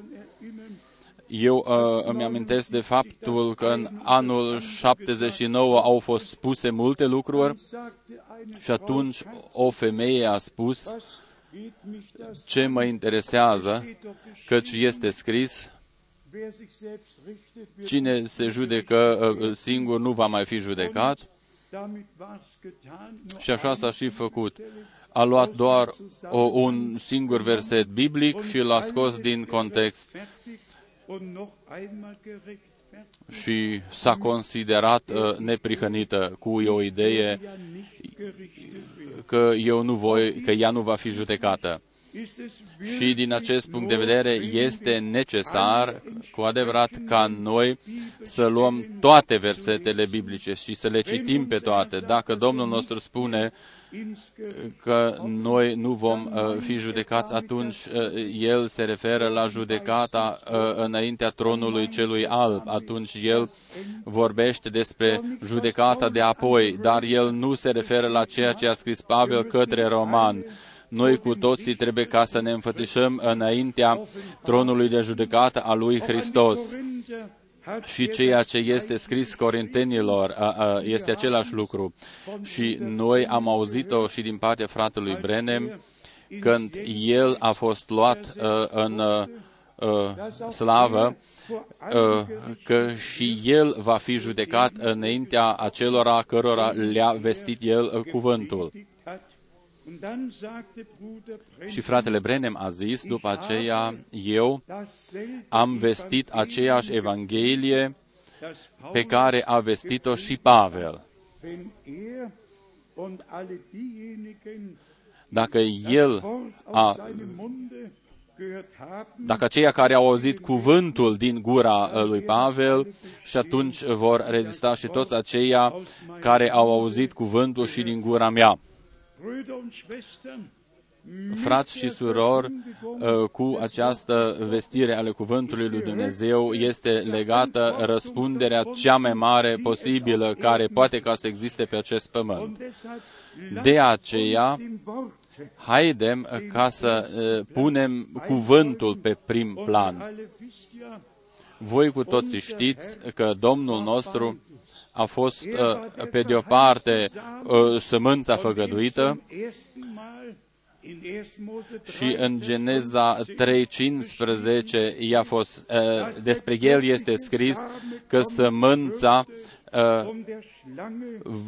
Speaker 1: Eu uh, îmi amintesc de faptul că în anul 79 au fost spuse multe lucruri și atunci o femeie a spus ce mă interesează, căci este scris Cine se judecă uh, singur nu va mai fi judecat. Și așa s-a și făcut. A luat doar o, un singur verset biblic și l-a scos din context.
Speaker 2: und noch einmal gerechtfertigt.
Speaker 1: și s-a considerat uh, neprihănită cu o idee
Speaker 2: Ja, nicht gerichtet wird.
Speaker 1: că eu nu voi, că ea nu va fi judecată.
Speaker 2: Ist es
Speaker 1: Și din acest punct de vedere este necesar cu adevărat ca noi să luăm toate versetele biblice și să le citim pe toate. Dacă Domnul nostru spune
Speaker 2: ins Gericht?
Speaker 1: că noi nu vom uh, fi judecați, atunci uh, El se referă la judecata uh, înaintea tronului celui alb. Atunci El vorbește despre judecata de apoi, dar El nu se referă la ceea ce a scris Pavel către roman. Noi cu toții trebuie ca să ne înfățișăm înaintea tronului de judecată a lui Hristos.
Speaker 2: Korinther hat
Speaker 1: Și ceea ce este scris Corintenilor a, a, este același lucru. Și noi am auzit-o și din partea fratelui Brenem când el a fost luat uh, în uh, uh, slavă, uh, că și el va fi judecat înaintea acelora cărora le-a vestit el uh, cuvântul. Și
Speaker 2: Brenner,
Speaker 1: fratele Brenem a zis după aceea, eu
Speaker 2: dasselbe
Speaker 1: am vestit aceeași Evanghelie
Speaker 2: das
Speaker 1: pe
Speaker 2: Paulus,
Speaker 1: care a vestit-o și Pavel.
Speaker 2: wenn er und alle diejenigen
Speaker 1: Dacă
Speaker 2: das
Speaker 1: el
Speaker 2: Wort aus
Speaker 1: a
Speaker 2: seinem Munde gehört haben,
Speaker 1: dacă aceia care au auzit cuvântul din gura uh, lui Pavel și atunci vor rezista și toți aceia care au auzit cuvântul și din gura mea.
Speaker 2: Brüder und Schwestern,
Speaker 1: Frați și surori, uh, cu această vestire ale cuvântului lui Dumnezeu este legată răspunderea cea mai mare posibilă care poate ca să existe pe acest pământ.
Speaker 2: und deshalb
Speaker 1: De
Speaker 2: lasst
Speaker 1: aceea,
Speaker 2: uns dem Worte
Speaker 1: haidem uh, ca să uh, punem cuvântul pe prim
Speaker 2: und
Speaker 1: plan.
Speaker 2: ihr alle wisst ja,
Speaker 1: Voi cu toții știți că Domnul nostru a fost, uh, pe de o parte, uh, sămânța făgăduită
Speaker 2: zum ersten Mal in 1. Mose 3,
Speaker 1: și în Geneza 3.15 i-a fost, uh, despre el este scris că sămânța uh,
Speaker 2: um der Schlange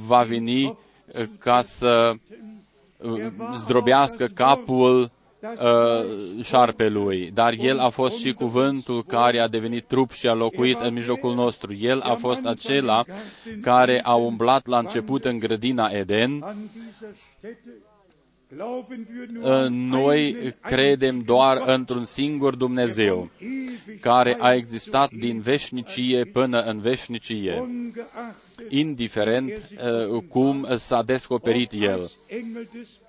Speaker 1: va veni uh, ca să uh, zdrobească capul uh, șarpelui, dar el a fost și cuvântul care a devenit trup și a locuit în mijlocul nostru. El a fost acela care a umblat la început în grădina Eden.
Speaker 2: an dieser Stätte glauben wir nur
Speaker 1: Uh,
Speaker 2: an
Speaker 1: Noi
Speaker 2: einen
Speaker 1: credem
Speaker 2: einzigen
Speaker 1: doar
Speaker 2: Gott,
Speaker 1: într-un singur Dumnezeu
Speaker 2: der von ewig
Speaker 1: care a
Speaker 2: Zeit
Speaker 1: existat
Speaker 2: zu
Speaker 1: din
Speaker 2: ewig
Speaker 1: veșnicie până în veșnicie,
Speaker 2: ungeachtet
Speaker 1: indiferent uh, cum s-a descoperit El.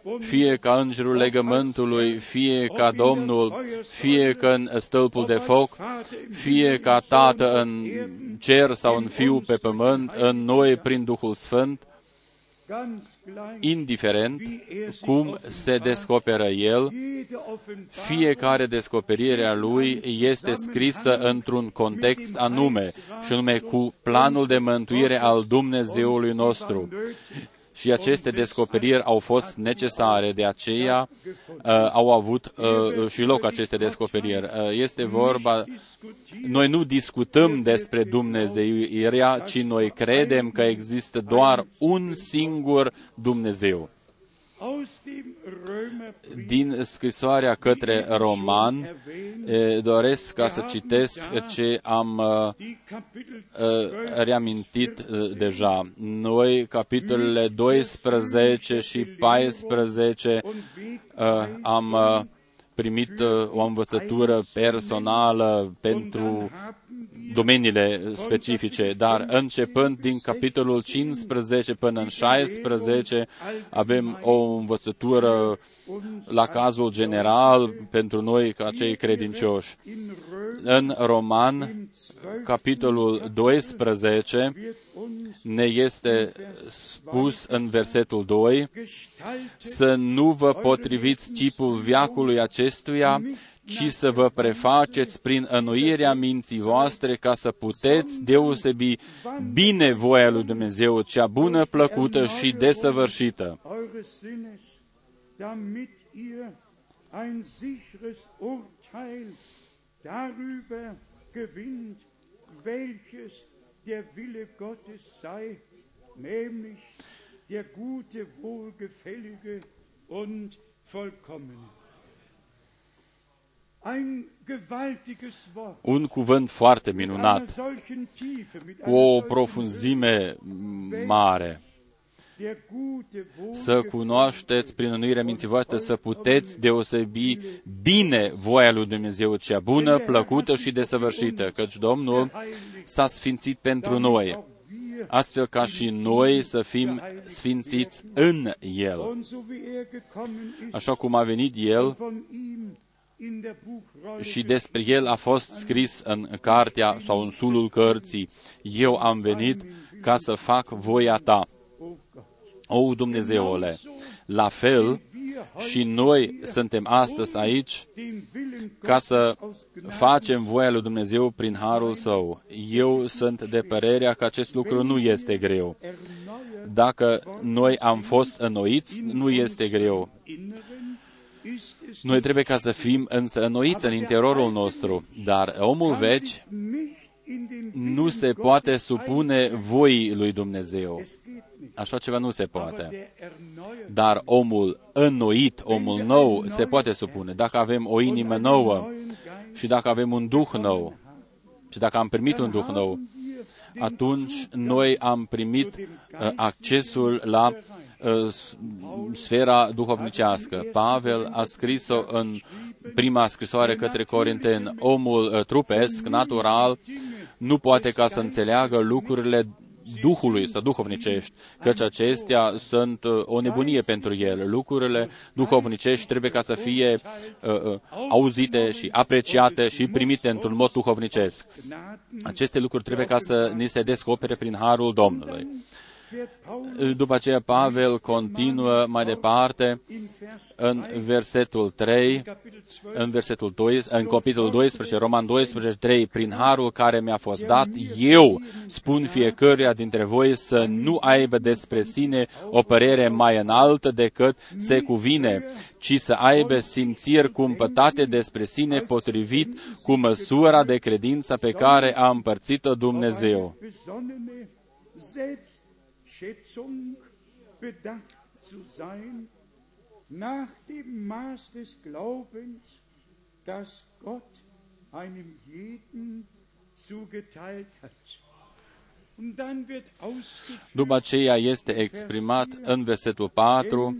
Speaker 2: Als Engel des Bundes,
Speaker 1: fie ca îngerul legământului, fie ca Domnul, fie ca în stâlpul de foc, fie ca Tată în cer sau în Fiu pe pământ, în noi prin Duhul Sfânt,
Speaker 2: ganz gleich
Speaker 1: indiferent cum se descoperă El,
Speaker 2: jede Offenbarung
Speaker 1: fiecare descoperire a Lui este scrisă într-un context anume, și anume cu planul de mântuire al Dumnezeului nostru. Și aceste descoperiri au fost necesare, de aceea uh, au avut uh, și loc aceste descoperiri. Uh, este vorba, noi nu discutăm despre Dumnezeirea, ci noi credem că există doar un singur Dumnezeu.
Speaker 2: Aus dem Römerbrief
Speaker 1: Din scrisoarea către Roman, eh, doresc ca să citesc ce am uh,
Speaker 2: die Kapitel
Speaker 1: uh, reamintit uh, deja. Noi, capitolele 12 și 14,
Speaker 2: und Weg
Speaker 1: uh, am uh, primit uh, o învățătură personală pentru domeniile specifice, dar începând din capitolul 15 până în 16 avem o învățătură la cazul general pentru noi ca cei credincioși.
Speaker 2: in Römer
Speaker 1: În Roman, capitolul 12,
Speaker 2: wird uns
Speaker 1: ne este spus în versetul 2
Speaker 2: gestaltet
Speaker 1: să nu vă potriviți chipul viacului acestuia, ci să vă prefaceți prin înnoirea minții voastre ca să puteți deosebi bine voia lui Dumnezeu, cea bună, plăcută și desăvârșită.
Speaker 2: eures Sinnes, damit ihr ein sicheres Urteil darüber gewinnt, welches der Wille Gottes sei, nämlich der gute, wohlgefällige und vollkommene. Ein gewaltiges Wort.
Speaker 1: Un cuvânt foarte
Speaker 2: Mit einer
Speaker 1: minunat,
Speaker 2: solchen Tiefe, mit
Speaker 1: cu
Speaker 2: einer
Speaker 1: o
Speaker 2: solchen
Speaker 1: profunzime mare.
Speaker 2: der gute,
Speaker 1: Să cunoașteți prin înnoirea minții voastre, să puteți deosebi bine voia lui Dumnezeu, cea bună, plăcută și desăvârșită, căci Domnul s-a sfințit pentru noi, astfel ca și noi să fim sfințiți în El.
Speaker 2: Und so wie er gekommen ist,
Speaker 1: Așa cum a venit El
Speaker 2: von ihm in der Buchrolle
Speaker 1: și despre El a fost scris în cartea sau în sulul cărții, Eu am venit ca să fac voia Ta.
Speaker 2: O Gott,
Speaker 1: O, Dumnezeule, la fel și noi suntem astăzi aici
Speaker 2: den Willen
Speaker 1: ca să
Speaker 2: Gottes aus Gnade
Speaker 1: facem voia lui Dumnezeu prin harul său. Eu sunt de părerea că acest lucru nu este greu.
Speaker 2: erneuert
Speaker 1: Dacă noi am fost înnoiți, nu este greu.
Speaker 2: Inneren ist es
Speaker 1: Noi trebuie ca să fim însă înnoiți în interiorul nostru, dar omul vechi
Speaker 2: nicht in den
Speaker 1: nu se poate supune voii lui Dumnezeu.
Speaker 2: Es geht nicht.
Speaker 1: Așa ceva nu se
Speaker 2: Aber
Speaker 1: poate.
Speaker 2: der erneuert
Speaker 1: Dar omul înnoit, omul nou, se poate supune. Dacă avem o inimă nouă
Speaker 2: neuen Geist,
Speaker 1: și dacă avem un duh nou și dacă am primit un duh nou, atunci noi am primit uh, accesul la uh, s- sfera duhovnicească. Pavel a scris-o în prima scrisoare către Corinteni. Omul uh, trupesc, natural, nu poate ca să înțeleagă lucrurile Duhului sau duhovnicești, căci acestea sunt uh, o nebunie pentru el. Lucrurile duhovnicești trebuie ca să fie uh, uh, auzite și apreciate și primite într-un mod duhovnicesc.
Speaker 2: Gnaden
Speaker 1: Aceste lucruri trebuie ca să ni se descopere prin harul Domnului.
Speaker 2: Fährt Paulus
Speaker 1: După aceea Pavel continuă mai departe
Speaker 2: in Vers
Speaker 1: în versetul 3,
Speaker 2: Kapitel 12
Speaker 1: în versetul 2, în capitolul 12, Roman 12, 3, prin harul care mi-a fost dat, eu spun fiecăruia dintre voi să nu aibă despre sine o părere mai înaltă decât se cuvine, ci să aibă simțiri cumpătate despre sine potrivit cu măsura de credință pe care a împărțit-o Dumnezeu.
Speaker 2: Besonnene Selbstschätzung bedacht zu sein, nach dem Maß des Glaubens, das Gott einem jeden zugeteilt hat. Und dann wird ausgeführt,
Speaker 1: După aceea este exprimat în versetul 4,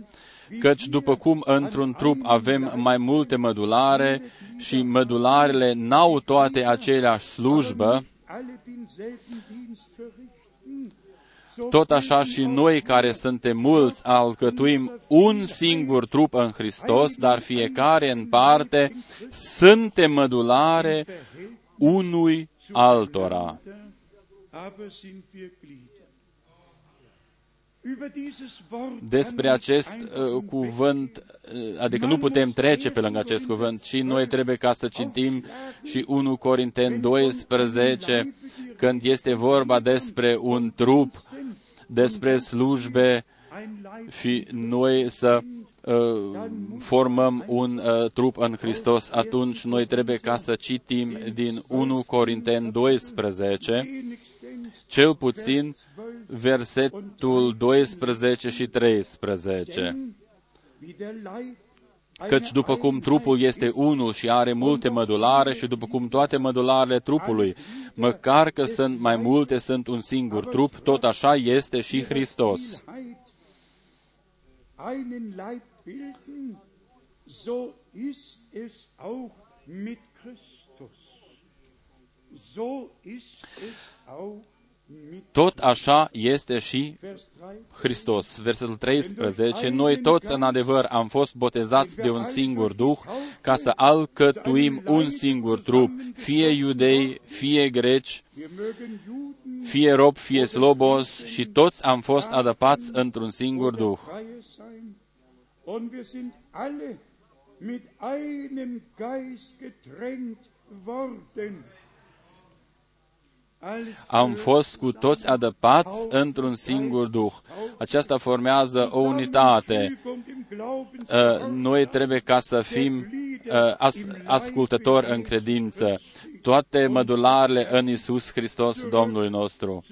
Speaker 1: căci după cum într-un trup avem mai multe mădulare și mădularele n-au toate aceleași slujbă, tot așa și noi care suntem mulți alcătuim un singur trup în Hristos, dar fiecare în parte suntem mădulare unui altora. Despre
Speaker 2: kann man
Speaker 1: acest
Speaker 2: einfach
Speaker 1: uh, cuvânt, uh, adică nu putem trece pe lângă acest cuvânt, ci noi trebuie ca să citim și 1 Corinteni 12, când este vorba despre un trup, despre slujbe
Speaker 2: ein Leib
Speaker 1: și noi să uh, formăm un uh, trup în Hristos, atunci noi trebuie ca să citim din 1 Corinteni 12,
Speaker 2: wenigstens
Speaker 1: cel puțin versetul 12 și 13.
Speaker 2: wie der Leib
Speaker 1: Căci după cum trupul este unul și are multe mădulare și după cum toate mădularele trupului, măcar că sunt mai multe, sunt un singur trup, tot așa este și Hristos.
Speaker 2: Einheit einen Leib bilden, so ist es auch mit Christus. So ist es auch mit
Speaker 1: Tot așa este și
Speaker 2: Vers 3.
Speaker 1: Hristos. Versetul 13. Noi toți în adevăr am fost botezați de un singur Duh ca să alcătuim un singur trup, fie iudei, fie greci,
Speaker 2: Wir mögen Juden
Speaker 1: fie rob, fie slobos, și toți am fost adăpați într-un singur Duh.
Speaker 2: Freie sein. Und wir sind alle mit einem Geist getränkt worden. Als
Speaker 1: Am fost cu toți adăpați într-un singur Duh. Aceasta formează o unitate. Uh, Noi trebuie ca să fim uh, as- ascultători în credință. Toate mădularele în Isus Hristos, Domnul nostru.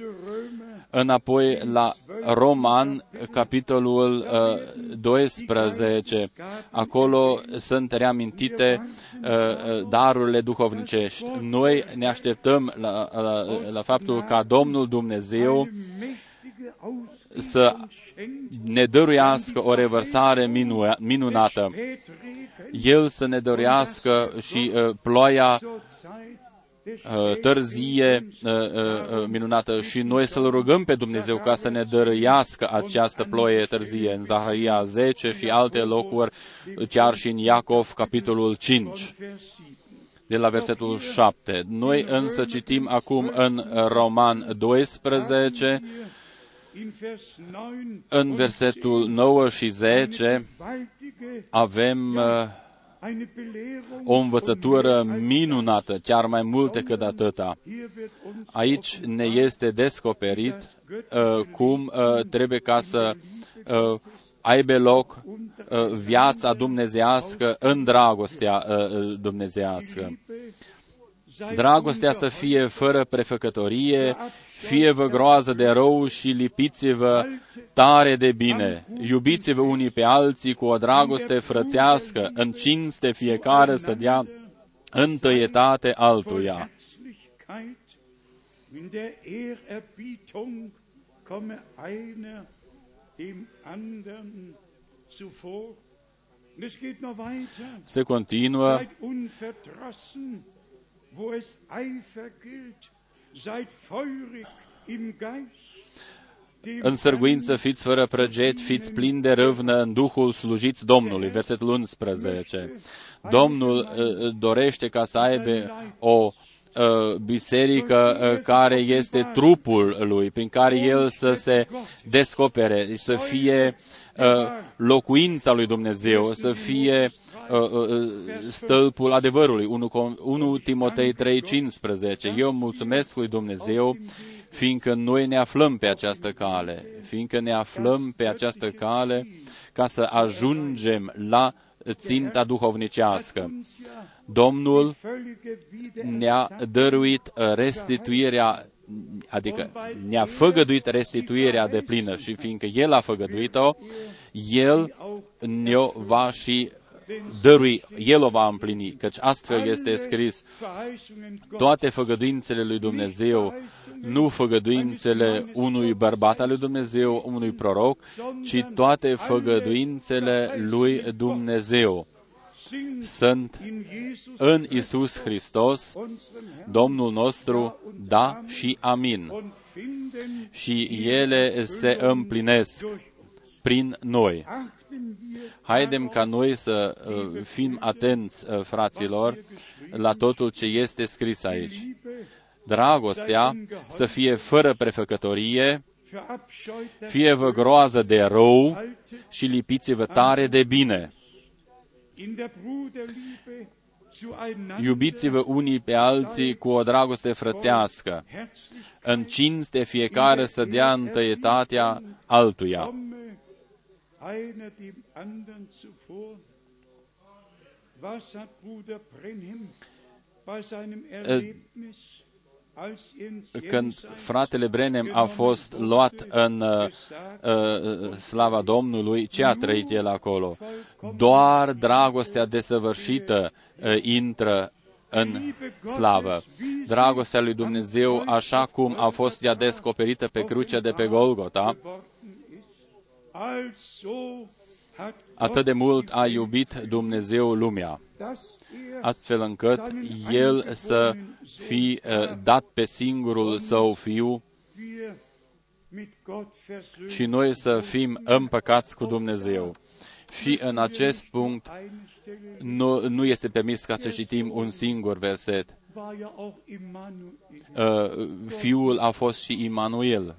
Speaker 1: Înapoi la Roman, capitolul uh, 12, acolo sunt reamintite uh, uh, darurile duhovnicești. Noi ne așteptăm la, la, la faptul ca Domnul Dumnezeu să ne dăruiască o revărsare minunată. El să ne dorească și uh, ploaia uh, târzie uh, uh, minunată și noi să-L rugăm pe Dumnezeu ca să ne dărâiască această ploie târzie în Zaharia 10 și alte locuri, chiar și în Iacov, capitolul 5 de la versetul 7. Noi însă citim acum în Roman 12, în versetul 9 și 10 avem uh, o învățătură minunată, chiar mai mult decât atâta. Aici ne este descoperit uh, cum uh, trebuie ca să uh, aibă loc uh, viața dumnezească în dragostea uh, dumnezească. Dragostea să fie fără prefăcătorie, fie-vă groază de rău și lipiți-vă tare de bine. Iubiți-vă unii pe alții cu o dragoste frățească, în cinste fiecare să dea întâietate altuia. In der Ehrerbietung komme einer dem anderen zuvor. Es geht noch weiter. Se continuă. În sârguință fiți fără prăget, fiți plini de râvnă în Duhul, slujiți Domnului. Versetul 11. Domnul uh, dorește ca să aibă o uh, biserică uh, care este trupul lui, prin care el să se descopere, să fie locuința lui Dumnezeu, să fie stâlpul adevărului. 1, 1 Timotei 3:15. Eu mulțumesc lui Dumnezeu fiindcă noi ne aflăm pe această cale, fiindcă ne aflăm pe această cale ca să ajungem la ținta duhovnicească. Domnul ne-a dăruit restituirea, adică ne-a făgăduit restituirea de plină și fiindcă El a făgăduit-o, El ne-o va și dărui, El o va împlini, căci astfel este scris, toate făgăduințele lui Dumnezeu, nu făgăduințele unui bărbat al lui Dumnezeu, unui proroc, ci toate făgăduințele lui Dumnezeu sunt în Isus Hristos, Domnul nostru, da și amin. Și ele se împlinesc prin noi. Haidem ca noi să uh, fim atenți, uh, fraților, la totul ce este scris aici. Dragostea să fie fără prefăcătorie, fie-vă groază de rău și lipiți-vă tare de bine. Iubiți-vă unii pe alții cu o dragoste frățească. În cinste fiecare să dea întâietatea altuia când fratele Brenem a fost luat în uh, uh, slava Domnului, ce a trăit el acolo? Doar dragostea desăvârșită uh, intră în slavă. Dragostea lui Dumnezeu, așa cum a fost ea descoperită pe crucea de pe Golgota, Atât de mult a iubit Dumnezeu lumea, astfel încât El să fi uh, dat pe singurul Său Fiu și noi să fim împăcați cu Dumnezeu. Și în acest punct nu, nu este permis ca să citim un singur verset. Uh, fiul a fost și Immanuel.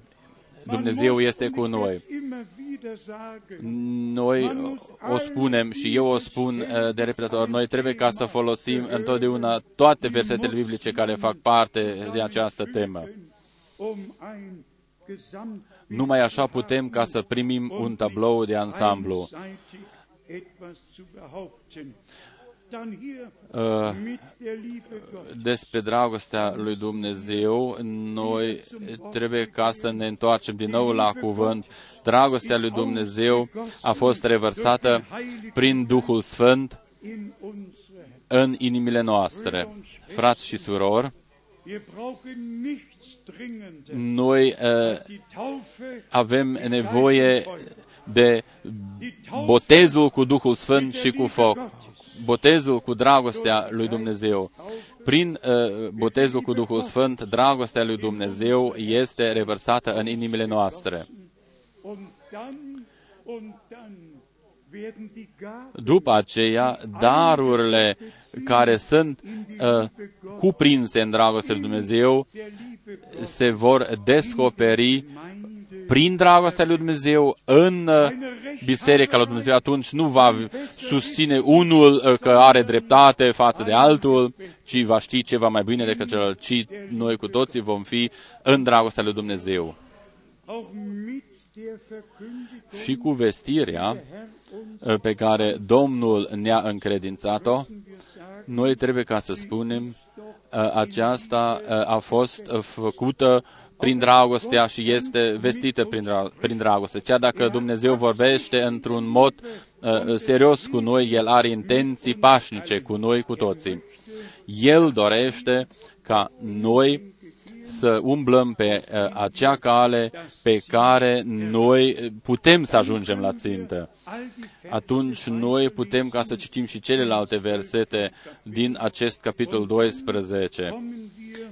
Speaker 1: Dumnezeu este cu noi. Noi o spunem și eu o spun uh, de repetator, noi trebuie ca să folosim întotdeauna toate versetele biblice care fac parte de această temă. Numai așa putem ca să primim un tablou de ansamblu.
Speaker 2: Dann hier
Speaker 1: uh,
Speaker 2: mit der Liebe Gottes.
Speaker 1: despre dragostea lui Dumnezeu, noi trebuie ca să ne întoarcem din nou la cuvânt. Dragostea lui Dumnezeu a fost revărsată prin Duhul Sfânt
Speaker 2: in unsere Herzen.
Speaker 1: în inimile noastre. Frați și surori,
Speaker 2: Wir brauchen nichts dringender
Speaker 1: noi uh,
Speaker 2: als die Taufe
Speaker 1: avem nevoie de botezul cu Duhul Sfânt și cu foc. Botezul cu dragostea lui Dumnezeu. Prin uh, botezul cu Duhul Sfânt, dragostea lui Dumnezeu este revărsată în inimile noastre.
Speaker 2: und dann und dann werden die Gaben
Speaker 1: După aceea, darurile care sunt uh, cuprinse în dragostea lui Dumnezeu
Speaker 2: der Liebe Gottes
Speaker 1: se vor descoperi
Speaker 2: Gemeinde
Speaker 1: prin dragostea lui Dumnezeu în uh, Biserica lui Dumnezeu, atunci nu va susține unul uh, că are dreptate față de altul, ci va ști ceva mai bine decât celălalt, ci noi cu toții vom fi în dragostea lui Dumnezeu.
Speaker 2: auch mit der Verkündigung
Speaker 1: Și cu vestirea
Speaker 2: der Herr uns
Speaker 1: uh, pe care Domnul ne-a încredințat-o,
Speaker 2: wir sagen,
Speaker 1: noi trebuie ca să spunem, uh, aceasta uh, a fost uh, făcută prin dragostea și este vestită prin, dra- prin dragoste. Chiar dacă Dumnezeu vorbește într-un mod uh, serios cu noi, El are intenții pașnice cu noi, cu toții. El dorește ca noi să umblăm pe uh, acea cale pe care noi putem să ajungem la țintă.
Speaker 2: all die Verse
Speaker 1: Atunci noi putem ca să citim și celelalte versete din acest capitol 12.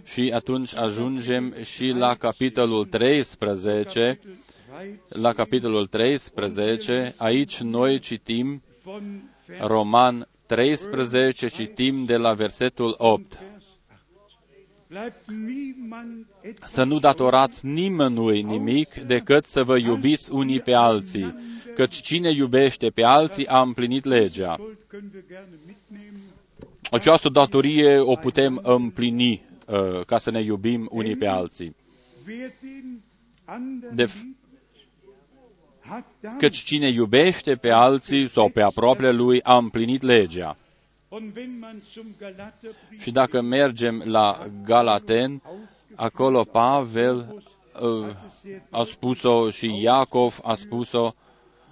Speaker 2: Kommen wir
Speaker 1: Și atunci ajungem și la capitolul 13. La capitolul 13, aici noi citim
Speaker 2: von Vers
Speaker 1: Roman 13, citim de la versetul 8.
Speaker 2: bleibt niemand etwas
Speaker 1: Să nu datorați nimănui nimic decât să vă iubiți unii pe alții, căci cine iubește pe alții a împlinit legea.
Speaker 2: Schuld können wir gerne mitnehmen.
Speaker 1: Această datorie o putem împlini uh, ca să ne iubim unii pe alții.
Speaker 2: Wer den anderen
Speaker 1: De-
Speaker 2: liebt, hat dann
Speaker 1: Căci cine iubește pe alții sau pe aproapele lui a împlinit legea.
Speaker 2: und wenn man zum Galaterbrief
Speaker 1: Și dacă mergem la Galaten, acolo Pavel uh, a spus-o și Iacov a spus-o,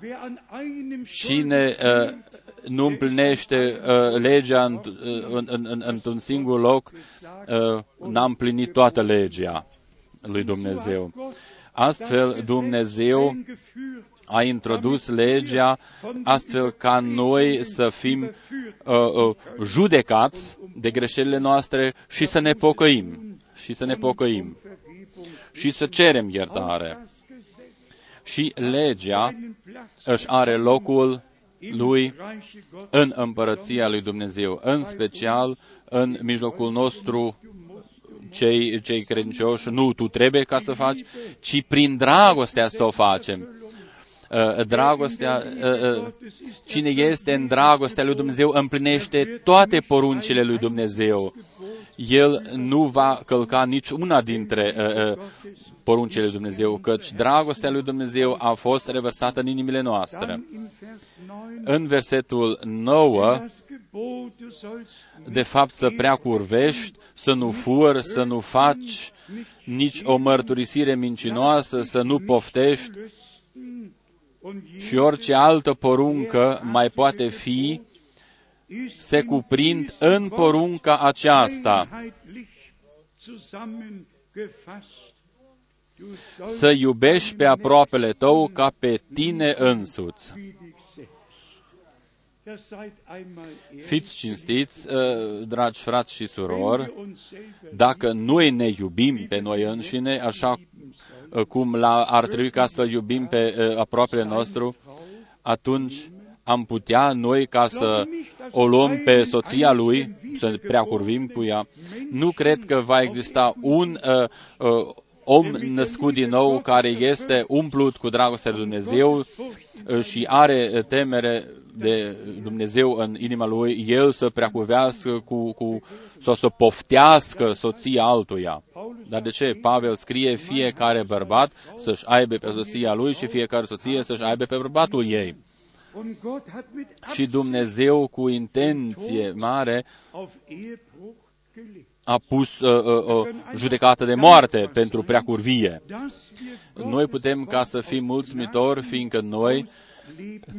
Speaker 2: wer an einem
Speaker 1: cine uh, nu împlinește uh, legea în, în, în, în, într-un singur loc, uh, n-a împlinit toată legea lui Dumnezeu. Astfel, Dumnezeu
Speaker 2: eingeführt,
Speaker 1: a introdus legea astfel ca noi să fim uh, uh, judecați de greșelile noastre și să ne pocăim. Și să ne pocăim.
Speaker 2: Vergebung,
Speaker 1: Și să cerem iertare.
Speaker 2: das Gesetz,
Speaker 1: Și legea
Speaker 2: einen Platz
Speaker 1: își are locul
Speaker 2: im
Speaker 1: lui
Speaker 2: Reiche Gottes.
Speaker 1: în împărăția lui Dumnezeu, în special în mijlocul nostru cei, cei credincioși, nu tu trebuie ca să faci, ci prin dragostea să o facem. Uh, Dragostea, uh, uh, cine este în dragostea lui Dumnezeu împlinește toate poruncile lui Dumnezeu. El nu va călca nici una dintre uh, uh, poruncile lui Dumnezeu, căci dragostea lui Dumnezeu a fost revărsată în inimile noastre.
Speaker 2: Dann in Vers 9,
Speaker 1: În versetul 9,
Speaker 2: das Gebot, du sollst
Speaker 1: de fapt să prea curvești, să nu furi, să nu faci nici o mărturisire mincinoasă, să nu poftești
Speaker 2: lüsten und
Speaker 1: și orice altă poruncă mai poate fi,
Speaker 2: ist
Speaker 1: se cuprind în porunca aceasta,
Speaker 2: einheitlich zusammengefasst. Du sollst
Speaker 1: să iubești pe aproapele tău ca pe tine însuți.
Speaker 2: wie dich selbst. Ja, seid einmal ehrlich,
Speaker 1: Fiți cinstiți, uh, dragi frați și
Speaker 2: wenn
Speaker 1: surori,
Speaker 2: wir uns selber
Speaker 1: dacă noi ne iubim pe noi înșine, așa uh, cum la, ar trebui ca să iubim pe uh, aproapele nostru, atunci am putea noi ca să o luăm pe soția lui, să prea curvim cu ea. Nu cred că va exista un uh, uh, om născut din nou care este umplut cu dragostea lui Dumnezeu uh, și are temere de Dumnezeu în inima lui, el să preacuvească cu, cu sau să poftească soția altuia. Dar de ce? Pavel scrie fiecare bărbat să-și aibă pe soția lui și fiecare soție să-și aibă pe bărbatul ei.
Speaker 2: Und Gott hat mit
Speaker 1: Și Dumnezeu, cu intenție mare,
Speaker 2: auf Ehebruch gelegt.
Speaker 1: A pus uh, uh, uh, judecată de moarte pentru preacurvie.
Speaker 2: Dass wir
Speaker 1: Noi putem ca să fim mulțumitori, fiindcă noi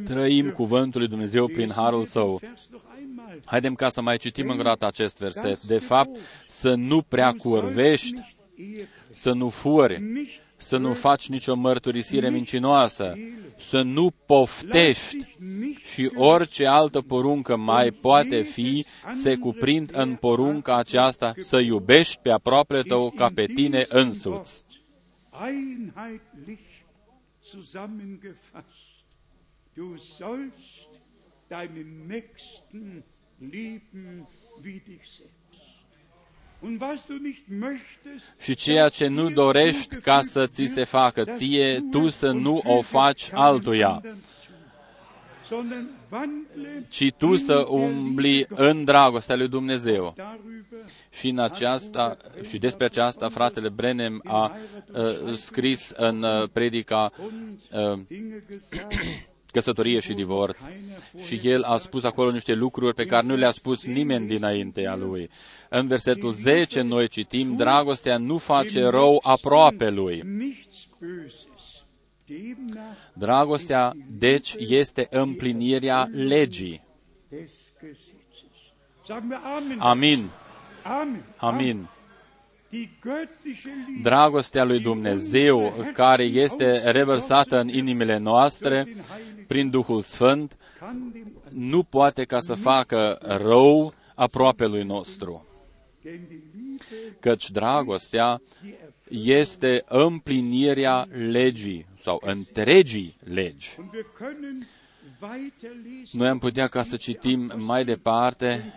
Speaker 1: trăim cuvântul lui Dumnezeu prin harul său.
Speaker 2: Vers noch einmal.
Speaker 1: Haidem ca să mai citim încă o dată acest verset. De fapt, să nu prea curvești, să nu furi, să nu faci nicio mărturisire mincinoasă, să nu poftești și orice altă poruncă mai poate fi, se cuprind în porunca aceasta să iubești pe aproapele tău ca pe tine însuți.
Speaker 2: Einheitlich zusammengefasst. Du sollst deinen Nächsten lieben wie dich selbst. Und was du nicht möchtest,
Speaker 1: Și ceea ce nu dorești ca să ți se facă ție, tu să nu o faci altuia,
Speaker 2: sondern wandle
Speaker 1: ci tu să umbli în dragostea lui Dumnezeu.
Speaker 2: darüber
Speaker 1: Și în aceasta, și despre aceasta, fratele Brenem a uh, scris în uh, predica uh,
Speaker 2: Dinge gesagt,
Speaker 1: căsătorie și divorț. Și el a spus acolo niște lucruri pe care nu le-a spus nimeni dinaintea lui. În versetul 10 noi citim, dragostea nu face rău aproape lui.
Speaker 2: nichts Böses. Demnach
Speaker 1: Dragostea, deci, este împlinirea legii.
Speaker 2: des Gesetzes. Sagen wir Amen.
Speaker 1: Amin.
Speaker 2: Amen.
Speaker 1: Amin.
Speaker 2: Die göttliche Liebe
Speaker 1: Dragostea lui Dumnezeu, care este revărsată în inimile noastre prin Duhul Sfânt,
Speaker 2: kann dem,
Speaker 1: nu poate ca să facă rău aproape lui nostru.
Speaker 2: denn die Liebe,
Speaker 1: Căci dragostea
Speaker 2: die erfüllt.
Speaker 1: este împlinirea legii sau întregii legi.
Speaker 2: Und wir können weiterlesen.
Speaker 1: Noi am putea ca să citim mai departe,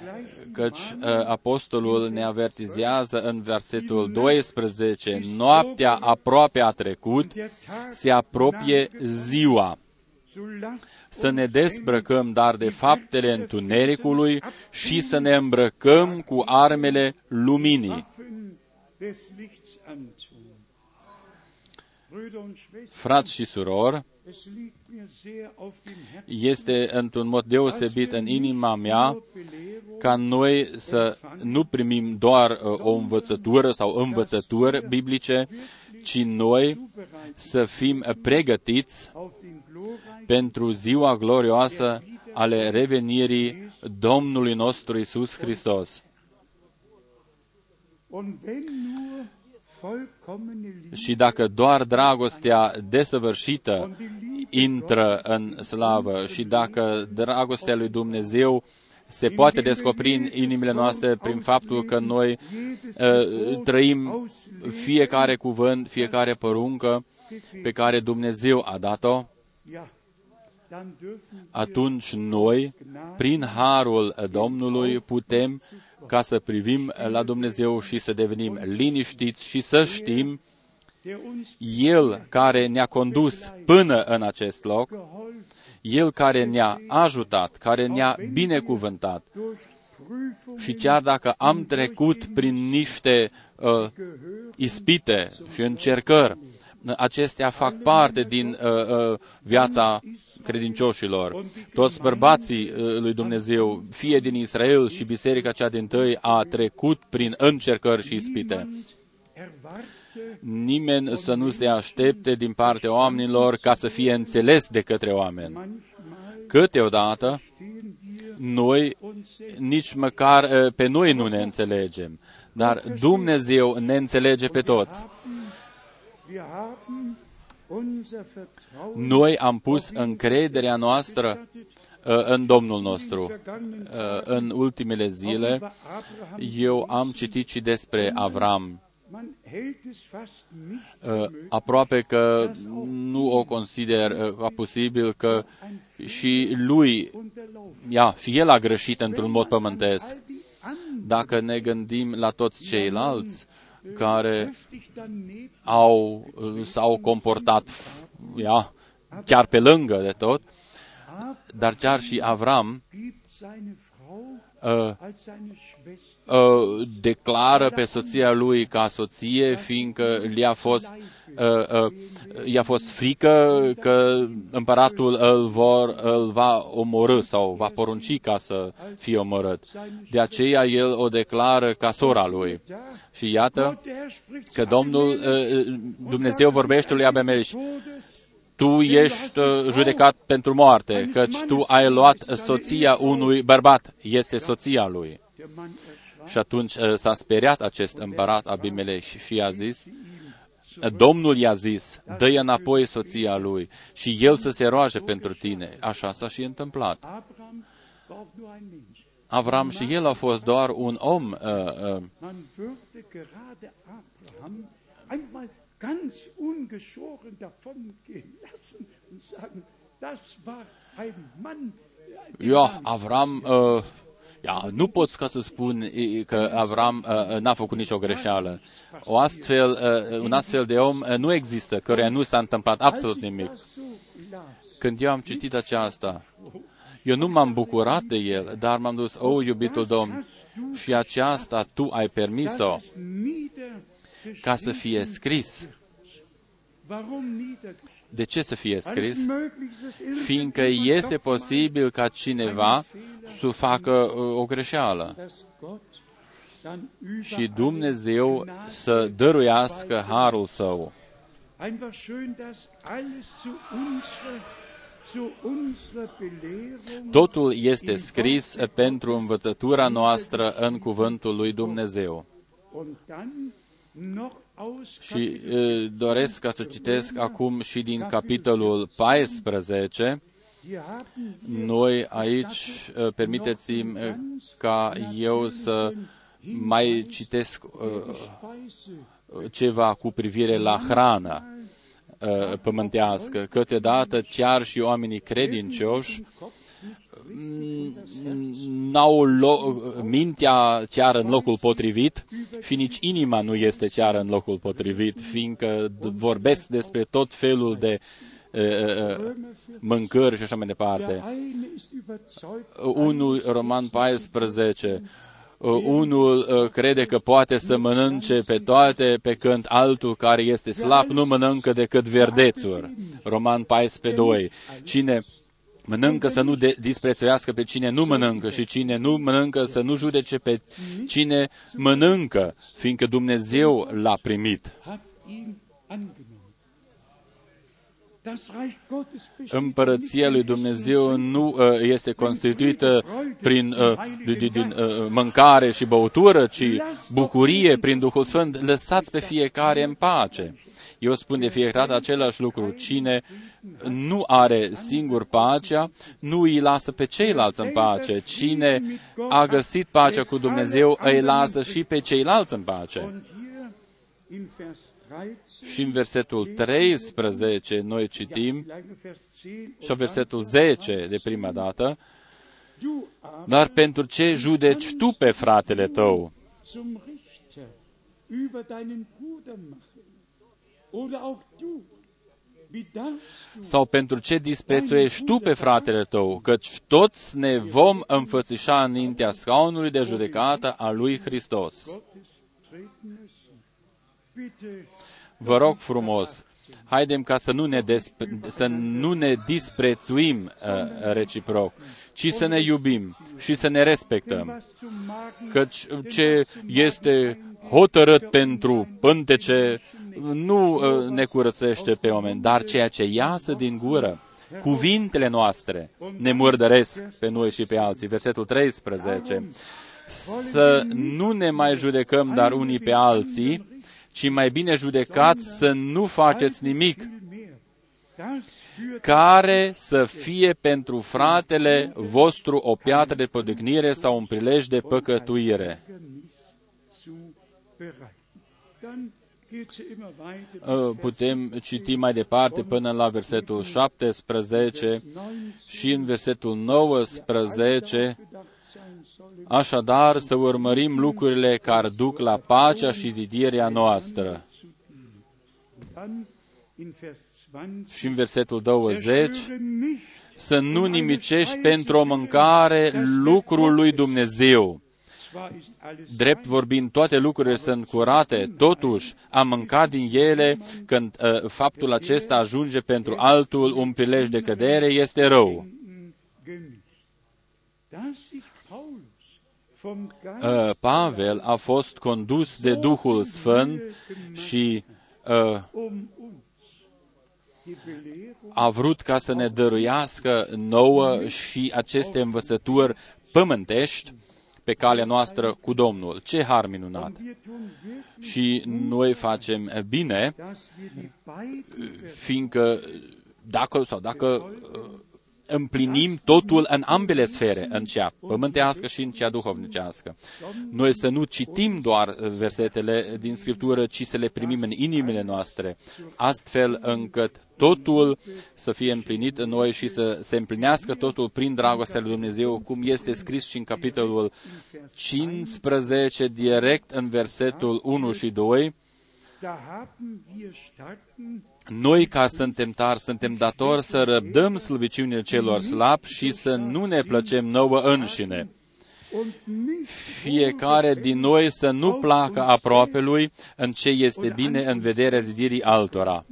Speaker 1: căci uh, apostolul ne avertizează în versetul 12, noaptea aproape a trecut,
Speaker 2: Der Tag,
Speaker 1: se apropie ziua.
Speaker 2: so lasst
Speaker 1: Să ne dezbrăcăm dar de faptele întunericului și să ne îmbrăcăm cu armele luminii.
Speaker 2: Waffen des Lichts antun. Brüder und Schwestern,
Speaker 1: Frați și surori,
Speaker 2: es liegt mir sehr auf dem Herzen,
Speaker 1: este într-un mod deosebit în inima mea
Speaker 2: nur Belehrung,
Speaker 1: ca noi să nu primim doar uh, o învățătură sau învățături biblice, ci noi
Speaker 2: zubereitet
Speaker 1: să fim pregătiți
Speaker 2: auf den glorreichen
Speaker 1: pentru ziua glorioasă ale revenirii Domnului nostru Isus Hristos.
Speaker 2: Und wenn nur vollkommene Liebe
Speaker 1: Și dacă doar dragostea desăvârșită intră în slavă și dacă dragostea lui Dumnezeu se poate descoperi în inimile noastre prin faptul că noi uh, trăim fiecare cuvânt, fiecare poruncă pe care Dumnezeu a dat-o,
Speaker 2: ja, dann dürfen wir
Speaker 1: atunci noi, prin harul Domnului, putem ca să privim la Dumnezeu și să devenim liniștiți și să știm
Speaker 2: der uns
Speaker 1: El care ne-a condus până în acest loc,
Speaker 2: geholfen
Speaker 1: El care ne-a ajutat, care ne-a binecuvântat.
Speaker 2: durch Prüfungen
Speaker 1: Și chiar dacă am trecut prin niște uh, ispite și încercări, acestea fac parte din uh, uh, viața credincioșilor. Toți bărbații uh, lui Dumnezeu, fie din Israel și biserica cea din tăi, a trecut prin încercări și ispite.
Speaker 2: erwarte
Speaker 1: Nimeni să nu se aștepte din partea oamenilor ca să fie înțeles de către oameni.
Speaker 2: manchmal
Speaker 1: Câteodată,
Speaker 2: stehen wir
Speaker 1: noi
Speaker 2: uns selbst
Speaker 1: nici măcar uh, pe noi nu ne înțelegem, dar Dumnezeu ne înțelege pe toți. Noi am pus încrederea noastră uh, în Domnul nostru. Uh, În ultimele zile,
Speaker 2: über Abraham
Speaker 1: eu am citit și despre Avram.
Speaker 2: man hält es fast nicht
Speaker 1: Uh, Aproape că nu o consider uh, ca posibil că și lui,
Speaker 2: unterlaufen.
Speaker 1: ia, și el a greșit într-un mod pământesc.
Speaker 2: All die anderen
Speaker 1: Dacă ne gândim la toți ceilalți care
Speaker 2: kräftig daneben
Speaker 1: au, uh, s-au comportat, ia, chiar pe lângă de tot, dar chiar și Avram
Speaker 2: gibt seine Frau
Speaker 1: uh,
Speaker 2: als seine Schwester
Speaker 1: uh, declară pe soția lui ca soție, fiindcă i-a fost, uh, uh, i-a fost frică că împăratul îl, vor, îl va omorâ sau va porunci ca să fie omorât. De aceea el o declară ca sora lui.
Speaker 2: da.
Speaker 1: Și iată
Speaker 2: Gott, der Herr spricht
Speaker 1: că
Speaker 2: zu
Speaker 1: Domnul,
Speaker 2: Abimelech
Speaker 1: uh, Dumnezeu vorbește lui Abimelech,
Speaker 2: Todes,
Speaker 1: tu ești uh, judecat pentru moarte, căci tu ai luat soția unui bărbat, este soția lui.
Speaker 2: der Mann erschrak,
Speaker 1: Și atunci uh, s-a speriat acest împărat Abimelech și i-a zis, Domnul i-a zis, dă înapoi soția lui și el să se roage pentru tine. Așa s-a și întâmplat.
Speaker 2: Abraham war auch nur ein Mensch.
Speaker 1: Avram și el a fost doar un om. Uh, uh,
Speaker 2: Man würde gerade Abraham einmal ganz ungeschoren davongehen lassen und sagen, das war ein Mann, der
Speaker 1: eu,
Speaker 2: war
Speaker 1: Avram, uh, ja, nu pot ca să spun uh, că Avram uh, n-a făcut nicio greșeală. O astfel, uh, un astfel de om uh, nu există, căruia nu s-a întâmplat absolut nimic.
Speaker 2: das so las.
Speaker 1: Când eu am citit aceasta, eu nu m-am bucurat de el, dar m-am dus, o, iubitul Domn, și aceasta tu ai permis-o
Speaker 2: Das ist niedergeschrieben.
Speaker 1: Ca să fie scris.
Speaker 2: Warum niedergeschrieben?
Speaker 1: De ce să fie
Speaker 2: Weil es
Speaker 1: scris?
Speaker 2: möglich ist, dass
Speaker 1: Fiindcă
Speaker 2: irgendjemand
Speaker 1: este
Speaker 2: doch meint,
Speaker 1: posibil ca cineva să facă uh, o greșeală
Speaker 2: dass Gott dann über
Speaker 1: și Dumnezeu să dăruiască harul său.
Speaker 2: Einfach schön, dass alles zu unserer, zu unserer Belehrung
Speaker 1: Totul este scris pentru învățătura noastră în cuvântul lui Dumnezeu.
Speaker 2: Und dann noch aus
Speaker 1: Și uh, doresc ca să citesc acum și din capitolul 14.
Speaker 2: Wir haben
Speaker 1: Noi aici, uh, permiteți-mi uh, ca eu să mai citesc uh,
Speaker 2: Speise.
Speaker 1: ceva cu privire la hrana uh, pământească. Câteodată chiar și oamenii credincioși mm, n-au lo- mintea chiar în locul potrivit, și nici inima nu este chiar în locul potrivit, fiindcă d- vorbesc despre tot felul de uh, uh, mâncări și așa mai departe.
Speaker 2: Der eine ist überzeugt,
Speaker 1: Unul, Roman 14, uh, unul uh, crede că poate să mănânce pe toate, pe când altul care este slab nu mănâncă decât verdețuri. Roman 14, 2. Cine mănâncă să nu de- disprețuiască pe cine nu mănâncă și cine nu mănâncă să nu judece pe cine mănâncă, fiindcă Dumnezeu l-a primit.
Speaker 2: hat ihn angenommen. Das Reich Gottes besteht
Speaker 1: Împărăția lui Dumnezeu nu uh, este constituită prin uh, din, din uh, mâncare și băutură, ci bucurie prin Duhul Sfânt. Lăsați pe fiecare în pace. Eu spun de fiecare dată același lucru. Cine nu are singur pacea, nu îi lasă pe ceilalți în pace. Cine a găsit pacea cu Dumnezeu, îi lasă și pe ceilalți în pace.
Speaker 2: Und hier in Vers 13,
Speaker 1: Și în versetul 13 noi citim,
Speaker 2: vielleicht nur Vers 10,
Speaker 1: și versetul 10 de prima dată,
Speaker 2: du aber
Speaker 1: Dar pentru ce judeci tu pe fratele tău? Sau pentru ce disprețuiești tu pe fratele tău? Căci toți ne vom înfățișa înaintea scaunului de judecată a lui Hristos.
Speaker 2: Gottes treten müssen? Bitte,
Speaker 1: Vă rog frumos, haidem ca să nu ne, despre, să nu ne disprețuim uh, reciproc, ci să ne iubim și să ne respectăm.
Speaker 2: was zum Magen
Speaker 1: Căci ce este hotărât pentru pântece nu uh, ne curățește pe oameni, dar ceea ce iasă din gură, cuvintele noastre, ne murdăresc pe noi și pe alții. Versetul 13. Să nu ne mai judecăm, dar unii pe alții, ci mai bine judecați să nu faceți nimic
Speaker 2: mehr. Das führt
Speaker 1: care să fie pentru fratele vostru o piatră de podignire sau un prilej de păcătuire. Putem citi mai departe până la versetul 17
Speaker 2: 19.
Speaker 1: și în versetul 19,
Speaker 2: gedacht sein soll.
Speaker 1: așadar să urmărim lucrurile care duc la pacea și didirea noastră.
Speaker 2: Dann in Vers 20,
Speaker 1: Și în versetul 20,
Speaker 2: zerstöre nicht
Speaker 1: să nu nimicești pentru o mâncare lucrul lui Dumnezeu.
Speaker 2: Zwar ist alles
Speaker 1: Drept vorbind, toate lucrurile sunt curate, totuși a mâncat din ele când uh, faptul acesta ajunge pentru altul un prilej de cădere este rău.
Speaker 2: genießt. Dass sich Paulus vom Geist
Speaker 1: Uh, Pavel a fost condus de Duhul Sfânt și uh,
Speaker 2: um uns die Belehrung
Speaker 1: a vrut ca să ne dăruiască nouă și aceste învățături pământești pe calea noastră cu Domnul. Ce har minunat!
Speaker 2: wir tun wirklich,
Speaker 1: Și noi facem bine,
Speaker 2: dass wir die beiden
Speaker 1: fiindcă dacă sau dacă uh, împlinim totul în ambele sfere, în cea pământească și în cea duhovnicească. Noi să nu citim doar versetele din Scriptură, ci să le primim în inimile noastre, astfel încât totul să fie împlinit în noi și să se împlinească totul prin dragostea lui Dumnezeu, cum este scris și în capitolul 15, direct în versetul 1 și 2,
Speaker 2: da haben wir starken
Speaker 1: noi, ca suntem tari, suntem datori să răbdăm slăbiciunile celor slabi și să nu ne plăcem nouă înșine.
Speaker 2: und nicht
Speaker 1: Fiecare din noi să nu placă aproape lui în ce este bine în vederea zidirii altora.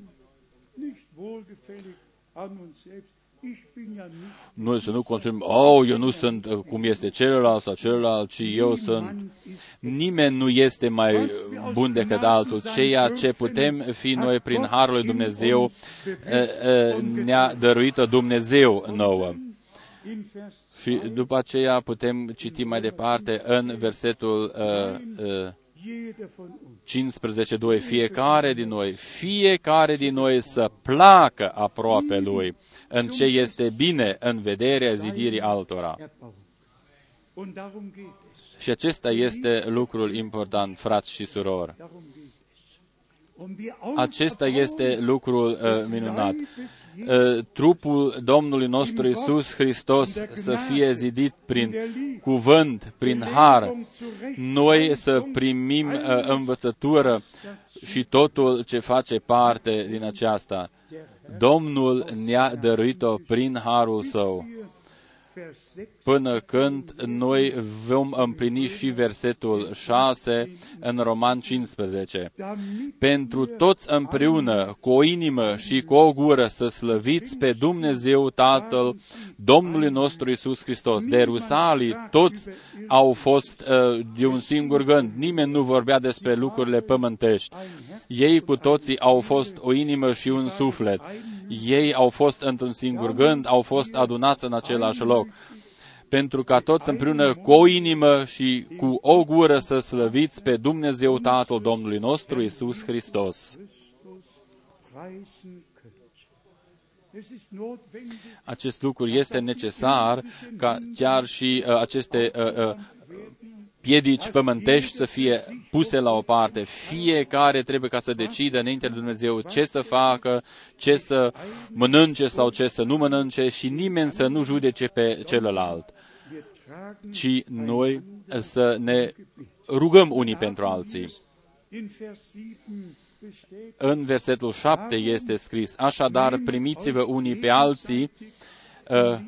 Speaker 2: Nicht wohlgefällig an uns selbst. Ich bin ja nicht
Speaker 1: Noi să nu consumim, oh, eu nu sunt uh, cum este celălalt sau celălalt, ci eu sunt...
Speaker 2: Mann ist
Speaker 1: Nimeni nu este mai bun decât altul. Ceea ce putem fi noi prin Harul lui Dumnezeu uh, uh, ne-a dăruit Dumnezeu nouă.
Speaker 2: in Vers
Speaker 1: Și după aceea putem citi mai departe în versetul uh, uh,
Speaker 2: jeder von uns
Speaker 1: 15, 2, fiecare din noi, fiecare din noi să placă aproape lui în ce este bine în vederea zidirii altora.
Speaker 2: erbauen. Und darum geht es.
Speaker 1: Și acesta este lucrul important, frați și surori. Acesta
Speaker 2: Auferbauung
Speaker 1: este lucrul uh,
Speaker 2: des
Speaker 1: minunat.
Speaker 2: Leibes Jesu
Speaker 1: Uh, trupul Domnului nostru Isus Hristos să fie zidit prin cuvânt, prin har, noi să primim uh, învățătură și totul ce face parte din aceasta. Domnul ne-a dăruit-o prin harul său,
Speaker 2: Vers 6
Speaker 1: până când noi vom împlini și versetul 6 în Roman 15.
Speaker 2: damit
Speaker 1: Pentru toți împreună, cu o inimă și cu o gură, să slăviți pe Dumnezeu Tatăl Domnului nostru Isus Hristos. De Rusalii toți au fost uh, de un singur gând. Nimeni nu vorbea despre lucrurile pământești. Ei cu toții au fost o inimă și un suflet. Ei au fost într-un singur gând, au fost adunați în același loc pentru ca toți împreună cu o inimă și cu o gură să slăviți pe Dumnezeu Tatăl Domnului nostru Isus Hristos.
Speaker 2: Christus preisen könnt. Es ist notwendig,
Speaker 1: Acest lucru este necesar ca chiar și uh, aceste uh, uh, piedici pământești să fie puse la o parte. Fiecare trebuie ca să decidă înainte de Dumnezeu ce să facă, ce să mănânce sau ce să nu mănânce și nimeni să nu judece pe celălalt,
Speaker 2: wir tragen
Speaker 1: ci noi să ne rugăm unii pentru alții.
Speaker 2: in Vers 7 bestätigt
Speaker 1: În versetul 7 este scris, așadar primiți-vă unii pe alții, uh,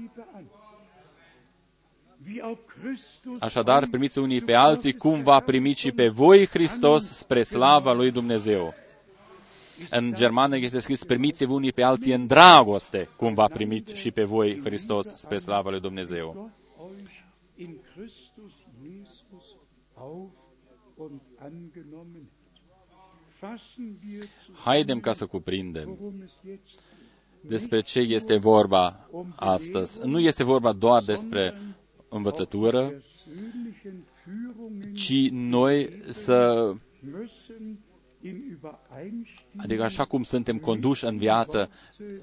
Speaker 2: Liebe an. Wie auch Christus
Speaker 1: așadar primiți unii pe alții, cum va primi și pe voi Hristos spre slava lui Dumnezeu. În germană este scris, primiți-vă unii pe alții în dragoste, cum va primi și pe voi Hristos spre slava lui Dumnezeu.
Speaker 2: Gott euch in Christus Jesus auf und angenommen hat. Fassen wir zu,
Speaker 1: Haidem ca să cuprindem
Speaker 2: worum es jetzt
Speaker 1: despre ce este vorba astăzi. Nu este vorba doar despre învățătură,
Speaker 2: persönlichen Führungen
Speaker 1: ci noi să
Speaker 2: müssen in Übereinstimmung
Speaker 1: Adică așa cum suntem conduși în viață,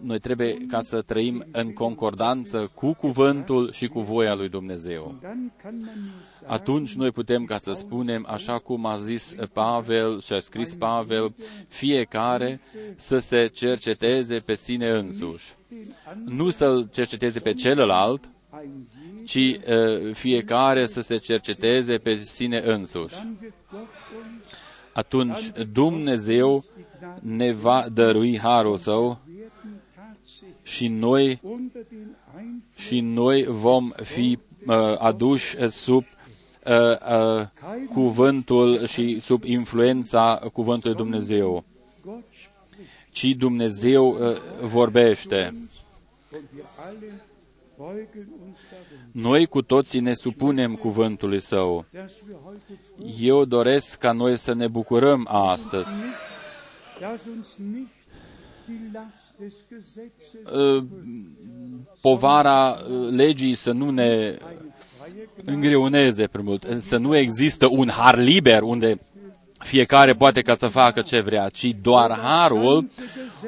Speaker 1: noi trebuie ca să trăim în concordanță cu cuvântul și cu voia lui Dumnezeu.
Speaker 2: dann kann man nur sagen,
Speaker 1: Atunci noi putem ca să spunem, așa cum a zis Pavel și a scris Pavel, fiecare să se cerceteze pe sine însuși. Nu să-l cerceteze pe celălalt,
Speaker 2: ein jeder,
Speaker 1: ci uh, fiecare să se cerceteze pe sine însuși.
Speaker 2: dann wird Gott uns
Speaker 1: Atunci Dumnezeu
Speaker 2: die Gnade
Speaker 1: ne va dărui harul său și noi, și noi vom fi uh, aduși sub uh, uh, cuvântul și sub influența cuvântului Dumnezeu. Ci Dumnezeu uh, vorbește. Noi cu toții ne supunem cuvântului Său. Eu doresc ca noi să ne bucurăm astăzi. Uh, povara uh, legii să nu ne îngreuneze prea mult, să nu există un har liber unde fiecare poate ca să facă ce vrea, ci doar harul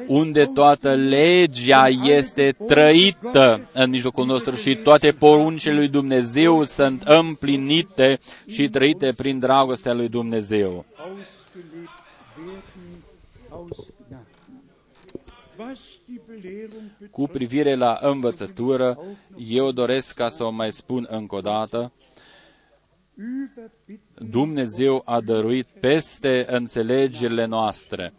Speaker 1: unde toată legea este trăită în mijlocul nostru și toate poruncile lui Dumnezeu sunt împlinite și trăite prin dragostea lui Dumnezeu. Cu privire la învățătură, eu doresc ca să o mai spun încă o dată, Dumnezeu a dăruit peste înțelegerile noastre.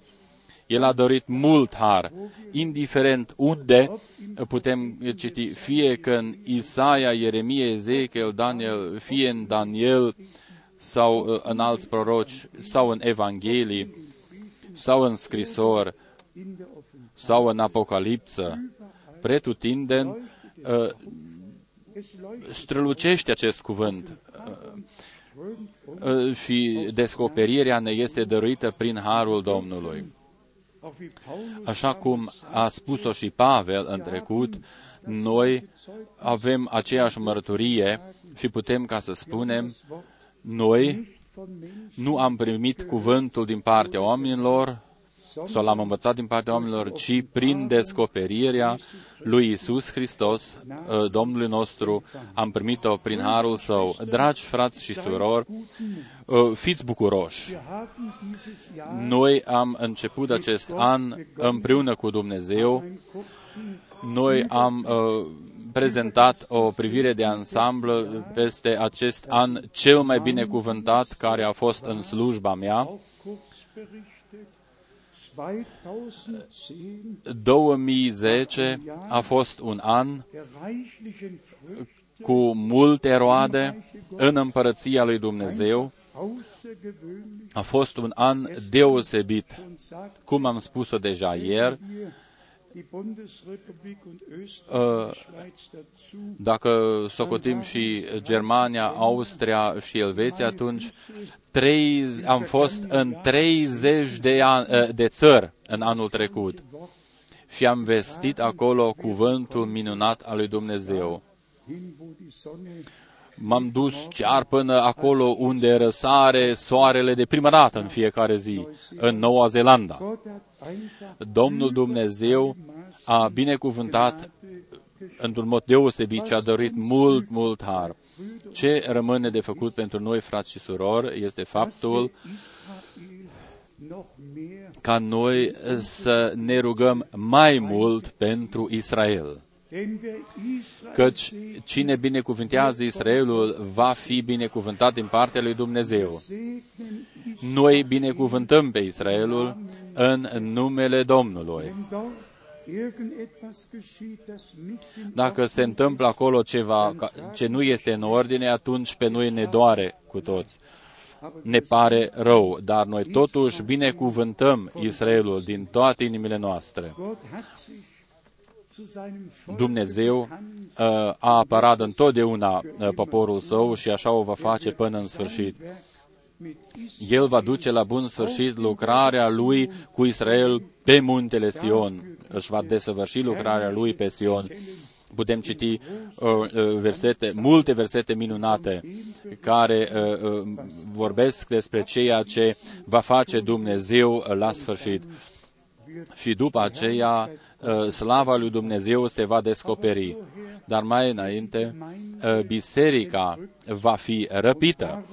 Speaker 1: El a dorit mult har, indiferent unde putem citi, fie că în Isaia, Ieremie, Ezechiel, Daniel, fie în Daniel sau uh, în alți proroci, sau în Evanghelii, sau în scrisori, sau în Apocalipsă, pretutindeni, uh, strălucește acest cuvânt uh, și descoperirea ne este dăruită prin harul Domnului. Așa cum a spus-o și Pavel în trecut, noi avem aceeași mărturie și putem ca să spunem, noi nu am primit cuvântul din partea oamenilor, sau l-am învățat din partea oamenilor, ci prin descoperirea lui Isus Hristos, ă, Domnului nostru, am primit-o prin harul său. Dragi frați și surori, ă, fiți bucuroși. Noi am început acest an împreună cu Dumnezeu. Noi am uh, prezentat o privire de ansamblu peste acest an cel mai binecuvântat care a fost în slujba mea 2010 a fost un an cu multe roade în împărăția lui Dumnezeu. A fost un an deosebit. Cum am spus-o deja ieri, uh, dacă socotim și Germania, Austria și Elveția, atunci trei, am fost în 30 de, an, eh, de țări în anul trecut. Și am vestit acolo cuvântul minunat al lui Dumnezeu. M-am dus chiar până acolo unde răsare soarele de prima dată în fiecare zi, în Noua Zeelandă. Domnul Dumnezeu a binecuvântat într-un mod deosebit și a dorit mult, mult har. Ce rămâne de făcut pentru noi, frați și surori, este faptul ca noi să ne rugăm mai mult pentru Israel. Căci cine binecuvintează Israelul va fi binecuvântat din partea lui Dumnezeu. Noi binecuvântăm pe Israelul în numele Domnului. Dacă se întâmplă acolo ceva ce nu este în ordine, atunci pe noi ne doare cu toți. Ne pare rău, dar noi totuși binecuvântăm Israelul din toate inimile noastre. Dumnezeu uh, a apărat întotdeauna uh, poporul său și așa o va face până în sfârșit. El va duce la bun sfârșit lucrarea lui cu Israel pe muntele Sion. Își va desăvârși lucrarea lui pe Sion. Putem citi uh, uh, versete, multe versete minunate care uh, uh, vorbesc despre ceea ce va face Dumnezeu la sfârșit. Și după aceea, uh, slava lui Dumnezeu se va descoperi. Dar mai înainte, uh, biserica va fi răpită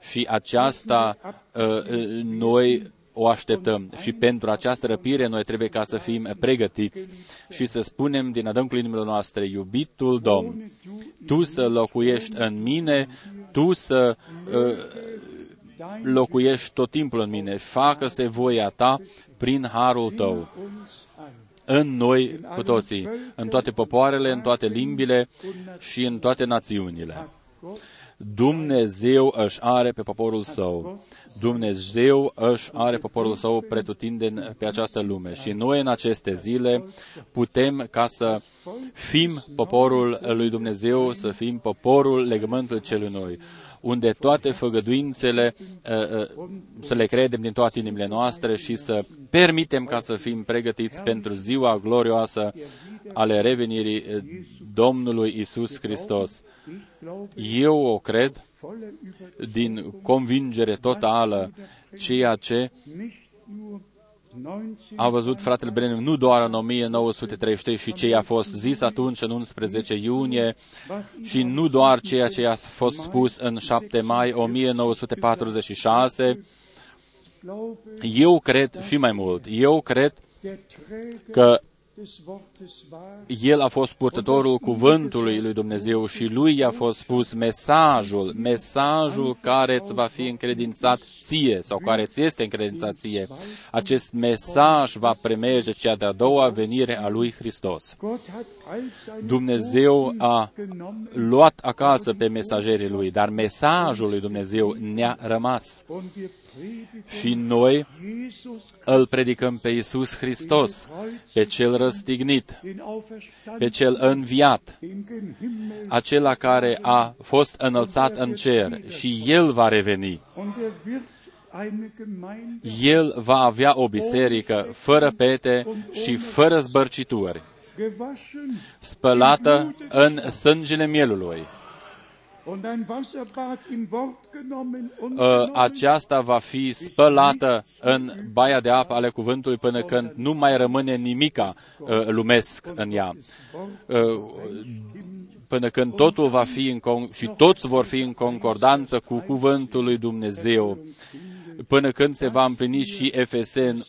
Speaker 1: și aceasta uh, noi o așteptăm. Și pentru această răpire noi trebuie ca să fim pregătiți și să spunem din adâncul inimilor noastre, iubitul Domn, Tu să locuiești în mine, Tu să uh, locuiești tot timpul în mine, facă-se voia Ta prin harul tău, în noi cu toții, în toate popoarele, în toate limbile și în toate națiunile. Dumnezeu își are pe poporul său. Dumnezeu își are poporul său pretutindeni pe această lume. Și noi în aceste zile putem ca să fim poporul lui Dumnezeu, să fim poporul legământului celui noi unde toate făgăduințele uh, uh, să le credem din toate inimile noastre și să permitem ca să fim pregătiți pentru ziua glorioasă ale revenirii uh, Domnului Isus Hristos. Eu o cred din convingere totală, ceea ce a văzut fratele Brennan nu doar în 1933 și ce a fost zis atunci în 11 iunie și nu doar ceea ce a fost spus în 7 mai 1946. Eu cred și mai mult, eu cred că el a fost purtătorul cuvântului lui Dumnezeu și lui i-a fost spus mesajul, mesajul care îți va fi încredințat ție sau care ți este încredințat ție. Acest mesaj va premerge cea de-a doua venire a lui Hristos. Dumnezeu a luat acasă pe mesagerii lui, dar mesajul lui Dumnezeu ne-a rămas. Și noi îl predicăm pe Iisus Hristos, pe cel răstignit, pe cel înviat, acela care a fost înălțat în cer și El va reveni. El va avea o biserică fără pete și fără zbărcituri, spălată în sângele mielului Ă, aceasta va fi spălată în baia de apă ale cuvântului până când nu mai rămâne nimica ă, lumesc în ea. Ă, până când totul va fi în con- și toți vor fi în concordanță cu cuvântul lui Dumnezeu. Până când se va împlini și Efesen 1.13.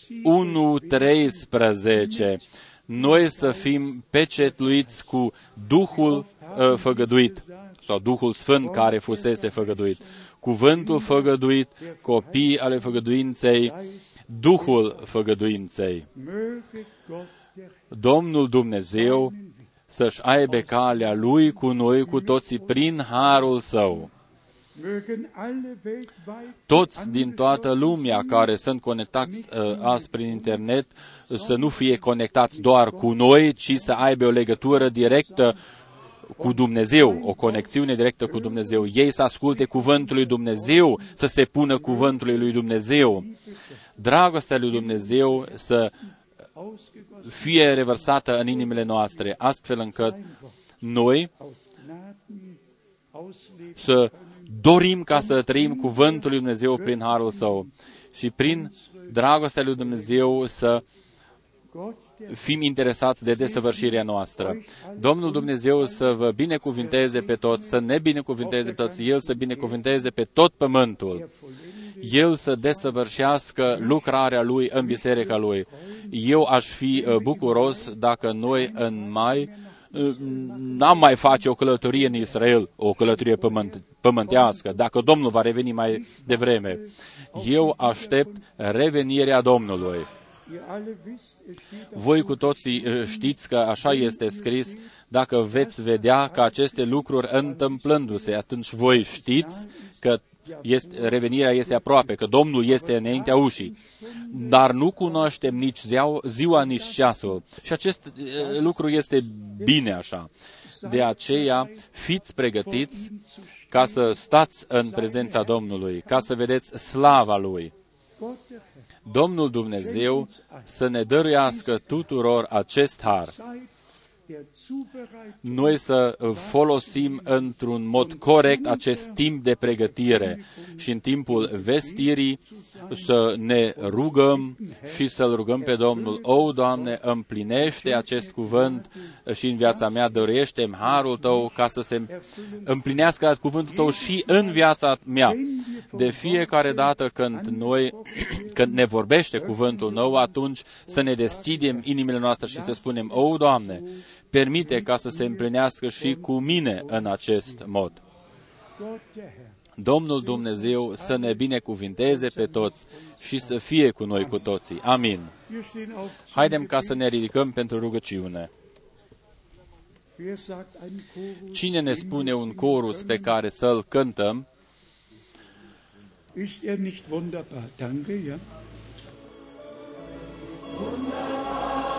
Speaker 1: Noi să fim pecetluiți cu Duhul uh, făgăduit sau Duhul Sfânt care fusese făgăduit. Cuvântul făgăduit, copii ale făgăduinței, Duhul făgăduinței. Domnul Dumnezeu să-și aibă calea Lui cu noi, cu toții, prin harul Său. Toți din toată lumea care sunt conectați uh, azi prin internet să nu fie conectați doar cu noi, ci să aibă o legătură directă cu Dumnezeu, o conexiune directă cu Dumnezeu. Ei să asculte cuvântul lui Dumnezeu, să se pună cuvântul lui Dumnezeu. Dragostea lui Dumnezeu să fie revărsată în inimile noastre, astfel încât noi să dorim ca să trăim cuvântul lui Dumnezeu prin harul său și prin dragostea lui Dumnezeu să fim interesați de desăvârșirea noastră. Domnul Dumnezeu să vă binecuvinteze pe toți, să ne binecuvinteze pe toți, El să binecuvinteze pe tot pământul. El să desăvârșească lucrarea Lui în biserica Lui. Eu aș fi uh, bucuros dacă noi în mai uh, n-am mai face o călătorie în Israel, o călătorie pământ, pământească, dacă Domnul va reveni mai devreme. Eu aștept revenirea Domnului. Voi cu toții eh, știți că așa este scris, dacă veți vedea că aceste lucruri întâmplându-se, atunci voi știți că este, revenirea este aproape, că Domnul este înaintea ușii, dar nu cunoaștem nici ziua, ziua nici ceasul. Și acest eh, lucru este bine așa. De aceea, fiți pregătiți ca să stați în prezența Domnului, ca să vedeți slava Lui. Domnul Dumnezeu să ne dăruiască tuturor acest har noi să folosim într-un mod corect acest timp de pregătire și în timpul vestirii să ne rugăm și să-L rugăm pe Domnul. O, Doamne, împlinește acest cuvânt și în viața mea dorește harul Tău ca să se împlinească cuvântul Tău și în viața mea. De fiecare dată când noi, când ne vorbește cuvântul nou, atunci să ne deschidem inimile noastre și să spunem, O, Doamne, permite ca să se împlinească și cu mine în acest mod. Domnul Dumnezeu să ne binecuvinteze pe toți și să fie cu noi cu toții. Amin.
Speaker 2: Wir stehen auf.
Speaker 1: Haidem ca să ne ridicăm pentru rugăciune.
Speaker 2: Wer sagt ein Chorus?
Speaker 1: Cine ne spune un chorus pe care să-l cântăm?
Speaker 2: Ist er nicht wunderbar? Danke, ja. Möge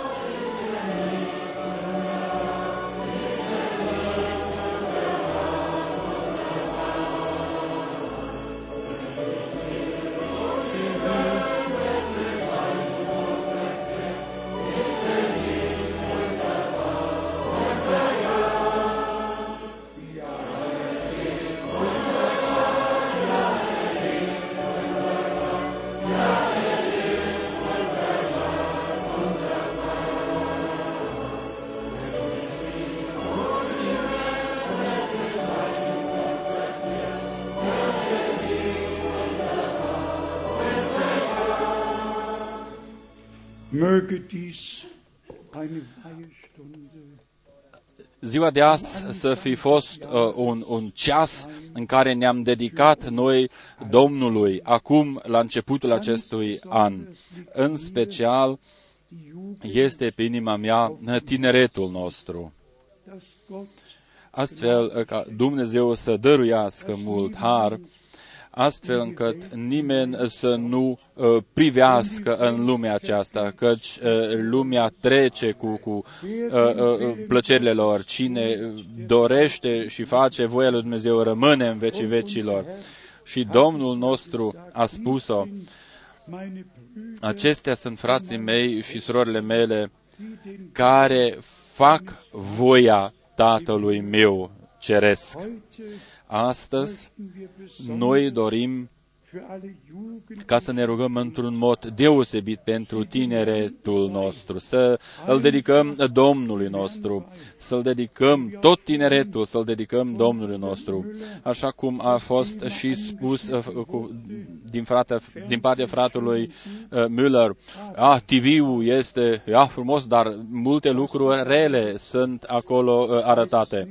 Speaker 1: Ziua de azi să fi fost uh, un, un ceas în care ne-am dedicat noi Domnului, acum la începutul acestui an. În special este pe inima mea tineretul nostru.
Speaker 2: dass Gott
Speaker 1: Astfel uh, ca Dumnezeu să dăruiască mult har, astfel încât nimeni să nu uh, privească în lumea aceasta, căci uh, lumea trece cu, cu uh, uh, plăcerile lor. Cine dorește și face voia lui Dumnezeu rămâne în vecii vecilor. Și Domnul nostru a spus-o,
Speaker 2: meine Brüder,
Speaker 1: acestea sunt frații mei și surorile mele care fac voia Tatălui meu ceresc.
Speaker 2: Heute
Speaker 1: Astăzi,
Speaker 2: möchten wir besonders
Speaker 1: noi dorim
Speaker 2: für alle Jugend
Speaker 1: ca să ne rugăm într-un mod deosebit pentru tineretul nostru, să îl dedicăm Domnului nostru, să-l dedicăm tot tineretul, să-l dedicăm Domnului nostru, așa cum a fost și spus uh, cu, din, frate, din partea fratelui uh, Müller. Ah, TV-ul este ah, frumos, dar multe lucruri rele sunt acolo uh, arătate.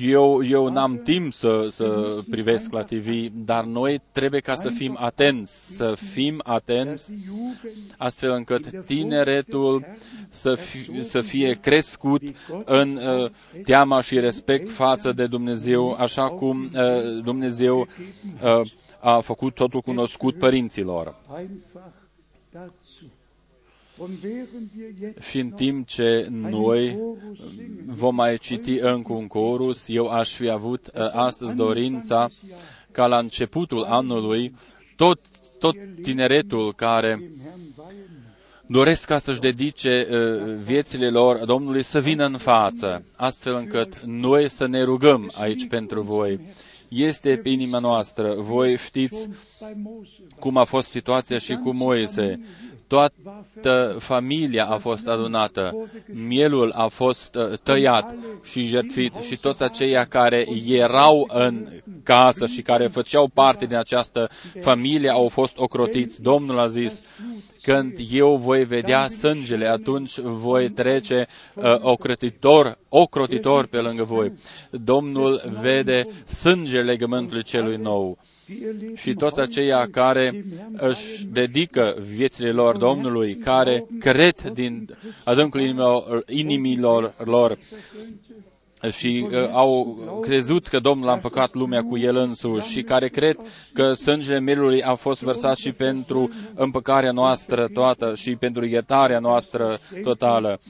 Speaker 1: Eu, eu n-am timp să, să privesc la TV, dar noi trebuie ca să fim atenți, să fim atenți
Speaker 2: Die Jugend
Speaker 1: astfel încât tineretul să, fi, să fie crescut în uh, teama și respect față de Dumnezeu, așa cum uh, Dumnezeu uh, a făcut totul cunoscut părinților. Și în timp ce noi vom mai citi încă un chorus, eu aș fi avut uh, astăzi dorința ca la începutul anului tot, tot tineretul care
Speaker 2: dem Herrn weihen,
Speaker 1: doresc ca să-și dedice uh, viețile lor Domnului să vină în față, astfel încât noi să ne rugăm aici pentru voi. Este pe inima noastră. Voi știți
Speaker 2: bei Mose
Speaker 1: cum a fost situația și cu Moise. Toată familia a fost adunată, mielul a fost uh, tăiat și jertfit și toți aceia care erau în casă și care făceau parte din această familie au fost ocrotiți. Domnul a zis, când eu voi vedea sângele, atunci voi trece uh, ocrotitor, ocrotitor pe lângă voi. Domnul vede sângele legământului celui nou și toți aceia care își dedică viețile lor Domnului, care cred din adâncul inimilor, inimilor lor și uh, au crezut că Domnul a împăcat lumea cu El însuși și care cred că sângele mielului a fost vărsat și pentru împăcarea noastră toată și pentru iertarea noastră totală.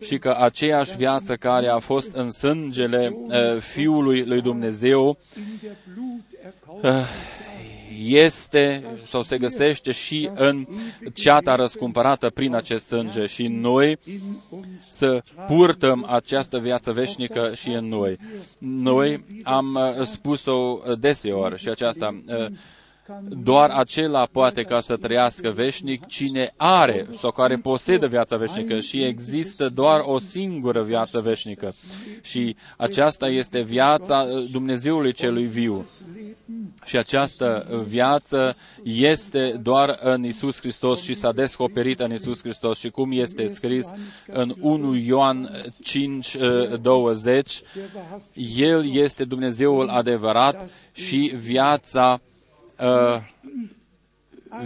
Speaker 1: Și că aceeași viață care a fost în sângele uh, Fiului lui Dumnezeu este sau se găsește și în ceata răscumpărată prin acest sânge și noi
Speaker 2: in uns
Speaker 1: să purtăm această viață veșnică și în noi. Noi am uh, spus-o deseori și aceasta, uh, doar acela poate ca să trăiască veșnic cine are sau care posedă viața veșnică și există doar o singură viață veșnică. Și aceasta este viața uh, Dumnezeului celui viu. Și această viață este doar în Isus Hristos și s-a descoperit în Isus Hristos. Și cum este scris în 1 Ioan 5, 20, El este Dumnezeul adevărat și viața uh,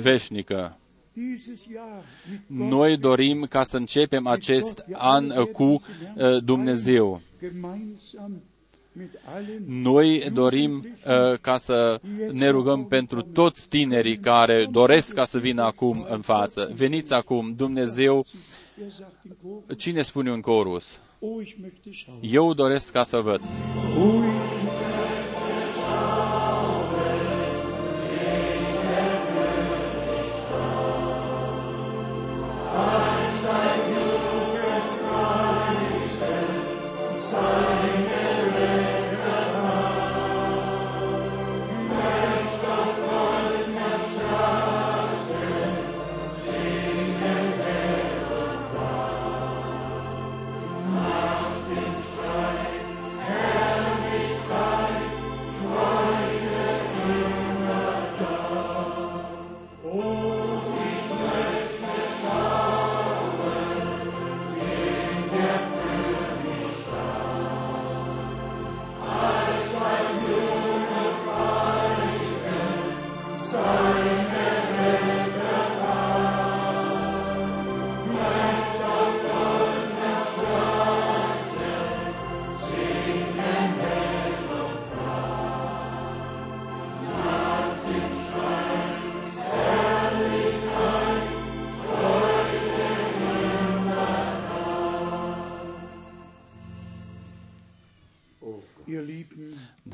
Speaker 1: veșnică. Noi dorim ca să începem acest an cu uh, Dumnezeu. Noi dorim uh, ca să ne rugăm pentru toți tinerii care doresc ca să vină acum în față. Veniți acum, Dumnezeu. Cine spune un corus? Eu doresc ca să văd.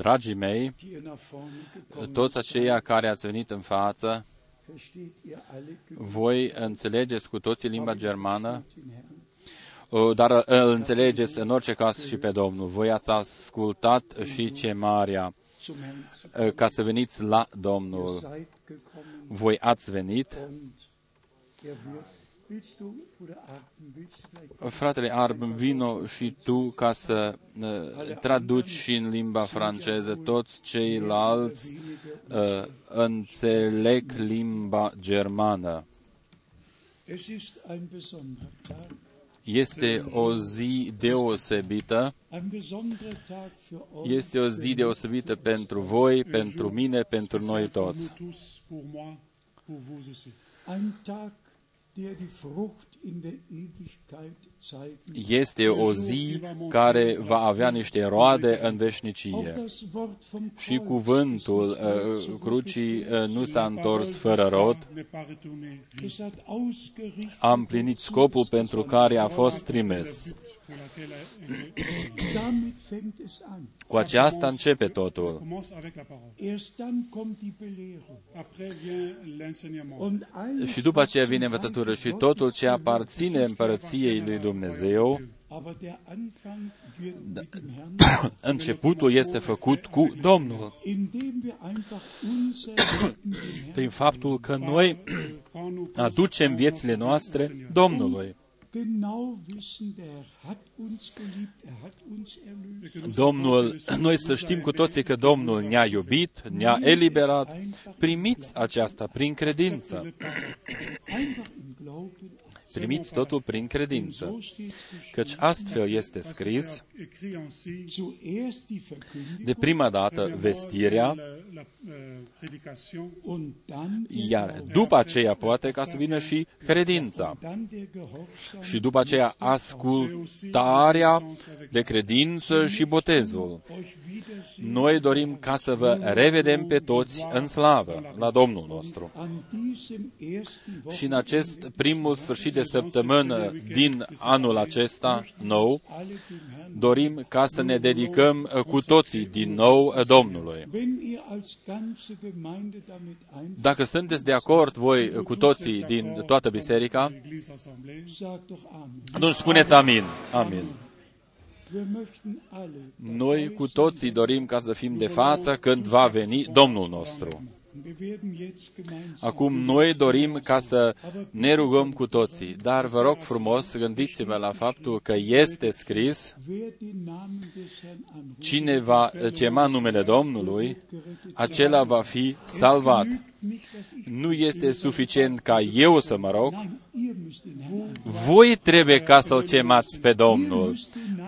Speaker 1: Dragii mei, toți aceia care ați venit în față, voi înțelegeți cu toții limba germană, dar îl înțelegeți în orice caz și pe Domnul. Voi ați ascultat și ce Maria ca să veniți la Domnul. Voi ați venit Fratele Arb, vino și tu ca să uh, traduci și în limba franceză. Toți ceilalți uh, înțeleg limba germană. Este o zi deosebită. Este o zi deosebită pentru voi, pentru mine, pentru noi toți. der die Frucht in der Ewigkeit Este o zi care va avea niște roade în veșnicie. Și cuvântul uh, crucii uh, nu s-a întors fără rod. A împlinit scopul pentru care a fost trimis. Cu aceasta începe totul. Și după aceea vine învățătură și totul ce aparține împărăției lui Dumnezeu, da, începutul este făcut cu Domnul. Prin faptul că noi aducem viețile noastre Domnului. Domnul, noi să știm cu toții că Domnul ne-a iubit, ne-a eliberat. Primiți aceasta prin credință. Primiți totul prin credință, căci astfel este scris, de prima dată vestirea, iar după aceea poate ca să vină și credința. Și după aceea ascultarea de credință și botezul. Noi dorim ca să vă revedem pe toți în slavă la Domnul nostru. Și în acest primul sfârșit de săptămână din anul acesta nou, dorim ca să ne dedicăm cu toții din nou Domnului. Dacă sunteți de acord voi cu toții din toată biserica, atunci spuneți amin. Amin. Noi cu toții dorim ca să fim de față când va veni Domnul nostru. Acum noi dorim ca să ne rugăm cu toții, dar vă rog frumos, gândiți-vă la faptul că este scris, cine va chema numele Domnului, acela va fi salvat. Nu este suficient ca eu să mă rog, voi trebuie ca să-L chemați pe Domnul.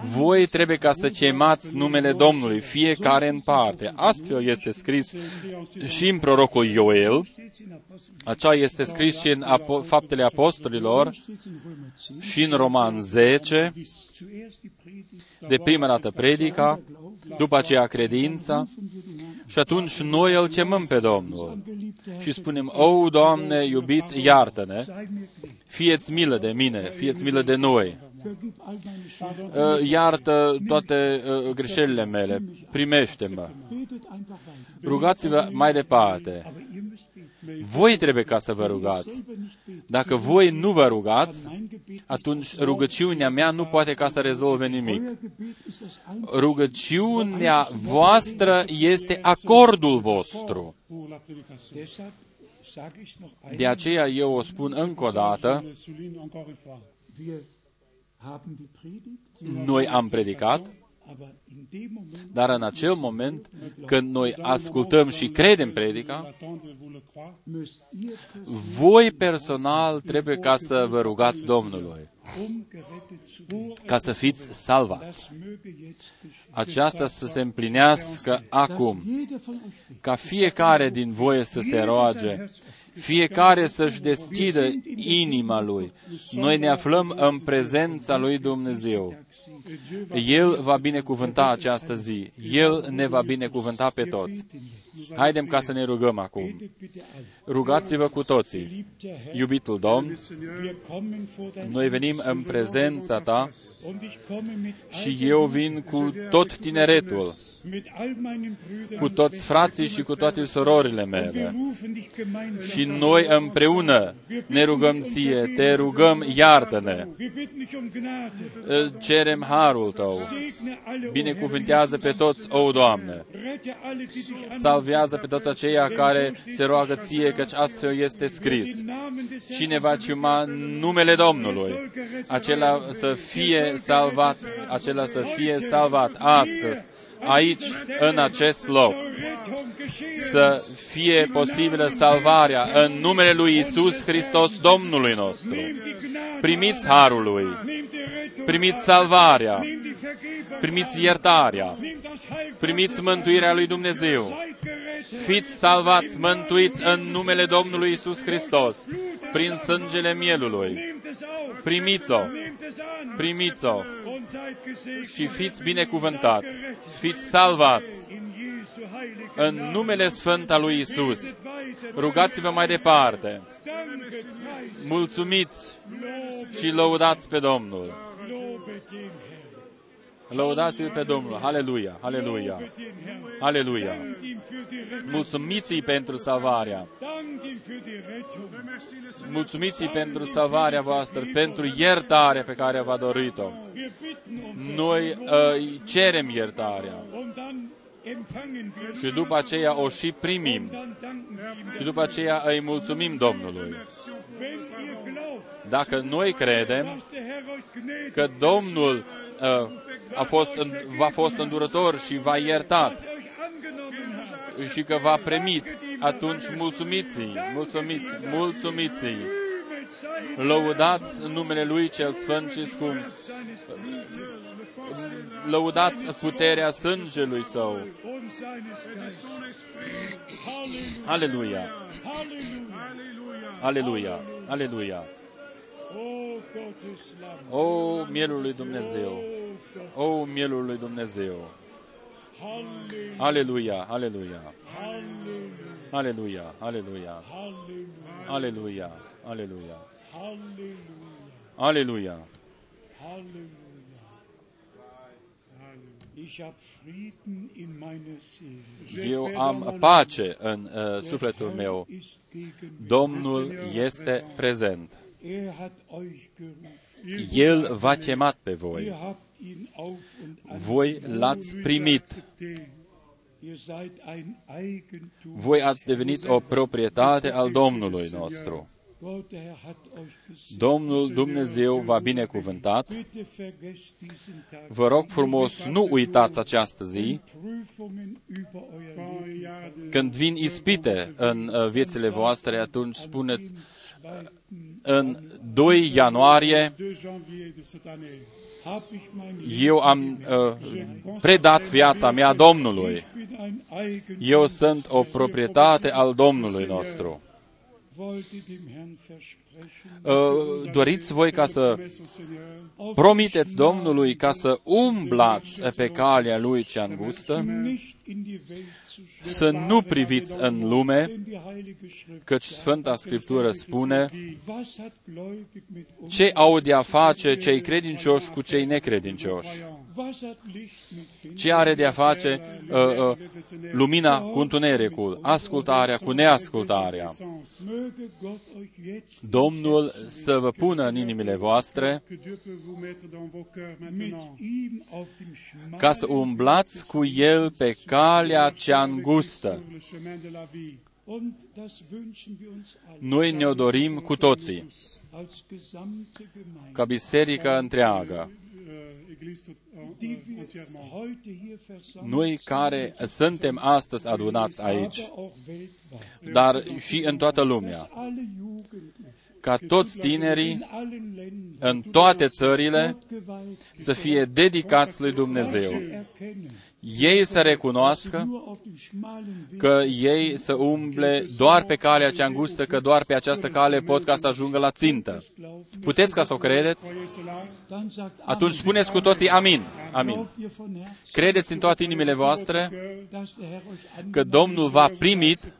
Speaker 1: Voi trebuie ca să chemați numele Domnului, fiecare în parte. Astfel este scris și în prorocul Ioel, așa este scris și în Apo- Faptele Apostolilor și în Roman 10, de prima dată predica, după aceea credința, și atunci noi îl chemăm pe Domnul și spunem, O, Doamne, iubit, iartă-ne, fieți milă de mine, fieți milă de noi, Uh, iartă toate uh, greșelile mele, primește-mă. Rugați-vă mai departe. Voi trebuie ca să vă rugați. Dacă voi nu vă rugați, atunci rugăciunea mea nu poate ca să rezolve nimic. Rugăciunea voastră este acordul vostru. De aceea eu o spun încă o dată, noi am predicat, dar în acel moment, când noi ascultăm și credem predica, voi personal trebuie ca să vă rugați Domnului, ca să fiți salvați. Aceasta să se împlinească acum, ca fiecare din voi să se roage fiecare să-și deschidă inima lui. Noi ne aflăm în prezența lui Dumnezeu. El va binecuvânta această zi. El ne va binecuvânta pe toți. Haidem ca să ne rugăm acum. Rugați-vă cu toții. Iubitul Domn, noi venim în prezența Ta și eu vin cu tot tineretul cu toți frații și cu toate sororile mele. Și noi împreună ne rugăm ție, te rugăm, iartă-ne. Cerem harul tău. Binecuvântează pe toți, o Doamne. Salvează pe toți aceia care se roagă ție, căci astfel este scris. Cine va ciuma numele Domnului, acela să fie salvat, acela să fie salvat astăzi aici, în acest loc. Să fie posibilă salvarea în numele lui Isus Hristos, Domnului nostru. Primiți harul lui, primiți salvarea, primiți iertarea, primiți mântuirea lui Dumnezeu. Fiți salvați, mântuiți în numele Domnului Isus Hristos, prin sângele mielului. Primiți-o, primiți-o și fiți binecuvântați, fiți salvați în numele Sfânt al lui Isus. Rugați-vă mai departe. Mulțumiți și lăudați pe Domnul. Lăudați-l pe Domnul. Aleluia, aleluia, aleluia. Mulțumiți pentru salvarea. Mulțumiți pentru salvarea voastră, pentru iertarea pe care v-a dorit-o. Noi uh, cerem iertarea. Și după aceea o și primim. Și după aceea îi mulțumim Domnului. Dacă noi credem că Domnul uh, a fost, va fost îndurător și va iertat și că va primit, atunci mulțumiți-i, mulțumiți, mulțumiți-i. Lăudați numele Lui cel Sfânt și scump. Lăudați puterea sângelui Său. Aleluia! Aleluia! Aleluia! O, mielul lui Dumnezeu! O, mielul lui Dumnezeu! Aleluia, aleluia. Aleluia, aleluia. Aleluia, aleluia. Aleluia. Eu am pace în uh, sufletul meu. Domnul este prezent. El v-a chemat pe voi. Voi l-ați primit.
Speaker 2: Ihr seid ein Eigentum.
Speaker 1: Voi ați devenit o proprietate al Domnului nostru.
Speaker 2: Gott, der Herr hat euch gesegnet.
Speaker 1: Domnul Dumnezeu v-a binecuvântat.
Speaker 2: Bitte vergesst diesen Tag.
Speaker 1: Vă rog frumos, nu uitați această zi.
Speaker 2: Prüfungen über euer Leben.
Speaker 1: Când vin ispite în uh, viețile voastre, atunci spuneți, în 2 ianuarie
Speaker 3: 2 janvier de cette année.
Speaker 2: Hab ich mein
Speaker 1: eu am uh, predat viața mea Domnului.
Speaker 2: Ich bin ein Eigentum.
Speaker 1: Eu sunt o proprietate al Domnului nostru.
Speaker 2: Wollte dem Herrn versprechen,
Speaker 1: Uh, doriți voi ca să
Speaker 3: Messe au Seigneur,
Speaker 1: promiteți Domnului ca să umblați pe calea Lui cea îngustă,
Speaker 2: nicht in die Welt zu schauen,
Speaker 1: să nu priviți în lume,
Speaker 2: denn die Heilige Schrift
Speaker 1: căci Sfânta Scriptură spune
Speaker 2: Was hat gläubig mit uns?
Speaker 1: ce au de a face cei credincioși cu cei necredincioși.
Speaker 2: Was hat Licht mit Finsternis?
Speaker 1: Ce are de a face uh, uh, lumina cu întunericul, ascultarea cu neascultarea.
Speaker 2: Möge Gott euch jetzt
Speaker 1: Domnul să vă pună în inimile voastre
Speaker 3: que Dieu peut vous mettre dans vos cœurs
Speaker 2: mit
Speaker 3: maintenant.
Speaker 2: ihm auf dem schmalen
Speaker 1: ca să umblați cu El pe calea cea îngustă.
Speaker 3: Sur le chemin de la vie.
Speaker 2: und das wünschen wir uns alle
Speaker 1: Noi ne-o dorim cu toții,
Speaker 2: als gesamte Gemeinde,
Speaker 1: ca biserica întreagă. Noi care suntem astăzi adunați aici,
Speaker 2: aber auch weltweit,
Speaker 1: dar și în toată lumea,
Speaker 2: alle Jugendlichen
Speaker 1: ca toți tinerii
Speaker 2: in allen Ländern
Speaker 1: în toate țările
Speaker 2: geweiht
Speaker 1: să fie dedicați lui Dumnezeu.
Speaker 2: erkennen,
Speaker 1: Ei să recunoască
Speaker 2: nur auf dem schmalen Weg
Speaker 1: că ei să umble doar pe calea cea îngustă, că doar pe această cale pot ca să ajungă la țintă.
Speaker 2: glauben,
Speaker 1: Puteți ca să o credeți?
Speaker 3: Croyez cela?
Speaker 2: dann sagt
Speaker 1: Atunci spuneți cu toții amin. Amin.
Speaker 2: Glaubt ihr von Herzen,
Speaker 1: Credeți în toate inimile voastre
Speaker 2: dass der Herr euch
Speaker 1: că Domnul v-a primit,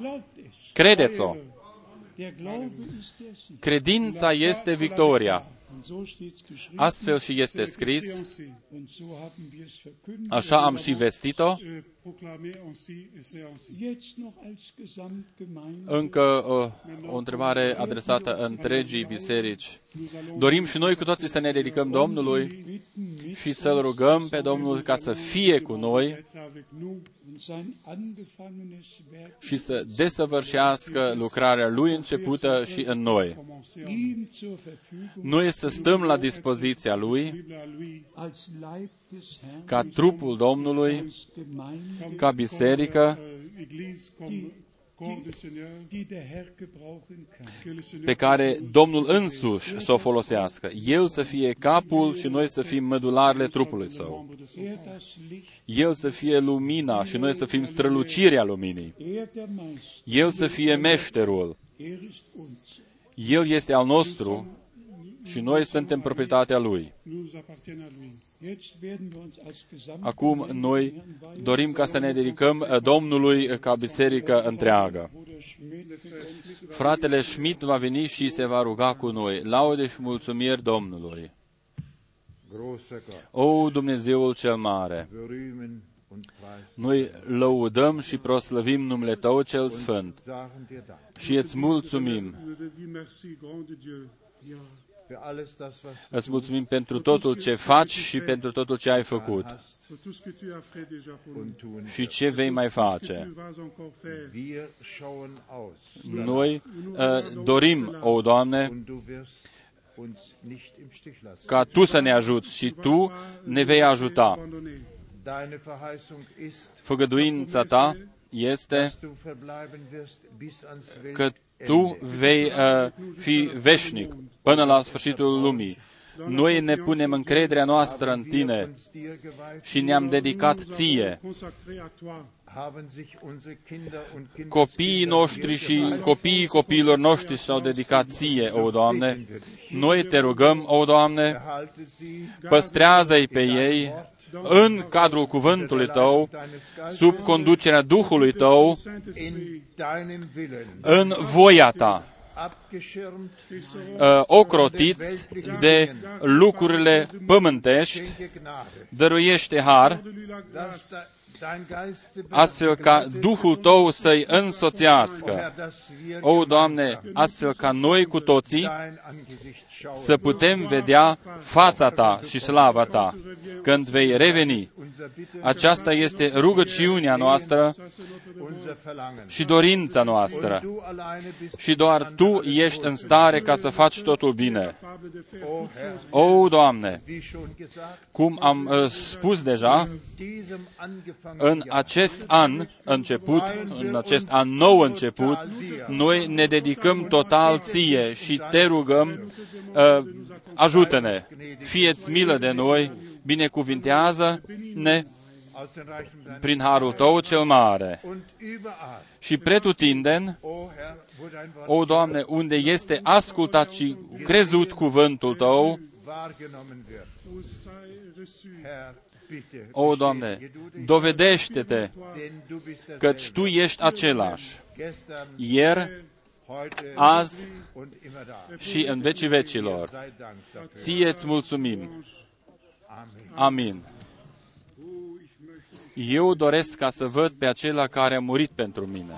Speaker 2: Glaubt es.
Speaker 1: credeți-o.
Speaker 2: Der Glaube ist der Sieg.
Speaker 1: Credința este victoria.
Speaker 2: Und so steht's geschrieben.
Speaker 1: Astfel și este scris,
Speaker 2: Und so haben wir es verkündet.
Speaker 1: așa am și vestit-o,
Speaker 3: Euh, proclamer ainsi et c'est ainsi.
Speaker 2: Jetzt noch als Gesamtgemeinde.
Speaker 1: încă uh, o întrebare adresată întregii biserici. Dorim și noi cu toții să ne dedicăm Domnului
Speaker 2: bitten nicht
Speaker 1: și să-L rugăm pe Domnul ca să fie cu noi
Speaker 3: Être avec nous.
Speaker 2: und sein angefangenes Werk
Speaker 1: și să desăvârșească lucrarea Lui începută și în noi.
Speaker 3: Commencer
Speaker 2: ihm zur Verfügung
Speaker 1: Noi să stăm la dispoziția Lui
Speaker 3: Bible à lui.
Speaker 2: als Leib des Herrn,
Speaker 1: ca trupul Domnului,
Speaker 2: als Gemeinde,
Speaker 1: ca biserică
Speaker 3: Euh, Église comme corps du Seigneur.
Speaker 2: die der Herr gebrauchen kann.
Speaker 3: Que le Seigneur
Speaker 1: pe care Domnul însuși să o folosească. El să fie capul și noi să fim mădularele trupului Său.
Speaker 3: membre de son
Speaker 2: Er das Licht,
Speaker 1: El să fie lumina și noi să fim strălucirea luminii.
Speaker 2: er der Meister,
Speaker 1: El să fie meșterul.
Speaker 2: er ist uns.
Speaker 1: El este al nostru și noi suntem proprietatea Lui.
Speaker 3: Nous appartiennent à lui.
Speaker 2: Jetzt werden wir uns als
Speaker 1: Acum
Speaker 2: Gesamtgemeinde
Speaker 1: noi
Speaker 2: Herrn weihen.
Speaker 1: dorim ca să ne dedicăm uh, Domnului ca biserică întreagă.
Speaker 2: Bruder Schmidt, wird uns
Speaker 1: Fratele Schmidt va veni și se va ruga cu noi. Laude și mulțumiri Domnului.
Speaker 4: Großer Gott,
Speaker 1: O Dumnezeul cel mare,
Speaker 4: berühmen und preisen.
Speaker 1: noi lăudăm și proslăvim numele Tău cel Sfânt
Speaker 4: Sagen dir Dank
Speaker 1: și îți mulțumim.
Speaker 3: Nous te dis merci, grand de Dieu. Ja.
Speaker 4: für alles das, was
Speaker 1: Îți mulțumim pentru totul ce faci și pentru totul ce ai făcut
Speaker 4: hast
Speaker 3: Pour tout ce que tu as fait déjà pour nous.
Speaker 4: und tun.
Speaker 1: și ce vei mai
Speaker 3: Ce que
Speaker 1: face.
Speaker 3: tu vas encore faire.
Speaker 4: Wir schauen aus
Speaker 1: Noi uh, dorim, o Doamne,
Speaker 4: und du wirst uns nicht im Stich lassen.
Speaker 1: ca Tu să ne ajuți și Tu ne vei ajuta.
Speaker 3: Abandonné.
Speaker 4: Deine Verheißung ist,
Speaker 1: Făgăduința Ta este
Speaker 4: dass du verbleiben wirst bis ans
Speaker 1: că Tu vei uh, fi veșnic până la sfârșitul lumii. Noi ne punem încrederea noastră în Tine
Speaker 4: uns dir geweiht,
Speaker 1: și ne-am dedicat Ție.
Speaker 3: Consacré à toi.
Speaker 4: haben sich unsere Kinder und
Speaker 1: Copiii
Speaker 4: Kindeskinder
Speaker 1: noștri
Speaker 4: dir
Speaker 1: și
Speaker 4: geweiht.
Speaker 1: copiii copiilor noștri s-au dedicat Ție, o Doamne. Noi te rugăm, o Doamne,
Speaker 4: Erhalte sie
Speaker 1: păstrează-i pe ei în cadrul cuvântului Tău, sub conducerea Duhului Tău,
Speaker 3: Saint-Esprit,
Speaker 4: in deinem Willen,
Speaker 1: în voia Ta,
Speaker 4: abgeschirmt,
Speaker 1: uh, ocrotiți de lucrurile pământești,
Speaker 4: schenke Gnade,
Speaker 1: dăruiește har,
Speaker 3: de lui la grâce.
Speaker 4: dass da- dein Geist sie
Speaker 1: astfel ca Duhul Tău să-i însoțească.
Speaker 4: Herr, dass wir
Speaker 1: O, Doamne, astfel ca noi cu toții
Speaker 4: dein Angesicht schauen
Speaker 1: să putem vedea fața Ta și slava Ta când vei reveni
Speaker 4: unser Bitten,
Speaker 1: Aceasta este rugăciunea noastră
Speaker 4: unser Verlangen.
Speaker 1: și dorința noastră.
Speaker 4: Du alleine bist
Speaker 1: Și doar Tu ești în stare ca să faci totul bine.
Speaker 3: Habe der Vers
Speaker 4: O Herr,
Speaker 1: O, Doamne,
Speaker 4: wie schon gesagt,
Speaker 1: cum am uh, spus deja,
Speaker 4: diesem angefangenen
Speaker 1: în acest an început, în acest an nou început, noi ne dedicăm total ție și te rugăm, uh, ajută-ne, fieți milă de noi, binecuvintează-ne
Speaker 4: aus den Reichen deiner
Speaker 1: prin harul tău cel mare.
Speaker 4: und überall.
Speaker 1: Și pretutindeni,
Speaker 4: O Herr, wo dein Wort
Speaker 1: o Doamne, unde este ascultat și crezut cuvântul tău,
Speaker 4: wahrgenommen wird.
Speaker 3: O sei reçu.
Speaker 4: Herr, bitte,
Speaker 1: o Doamne,
Speaker 4: bestätige du dich,
Speaker 1: dovedește-te
Speaker 4: denn du bist
Speaker 1: căci Tu
Speaker 4: derselbe.
Speaker 1: ești același,
Speaker 4: Gestern,
Speaker 1: ieri,
Speaker 4: heute
Speaker 1: azi
Speaker 4: und immer da.
Speaker 1: și în vecii vecilor.
Speaker 4: Sei Dank dafür.
Speaker 1: Ție-ți mulțumim.
Speaker 4: Amen.
Speaker 1: Amin. Eu doresc ca să văd pe acela care a murit pentru mine.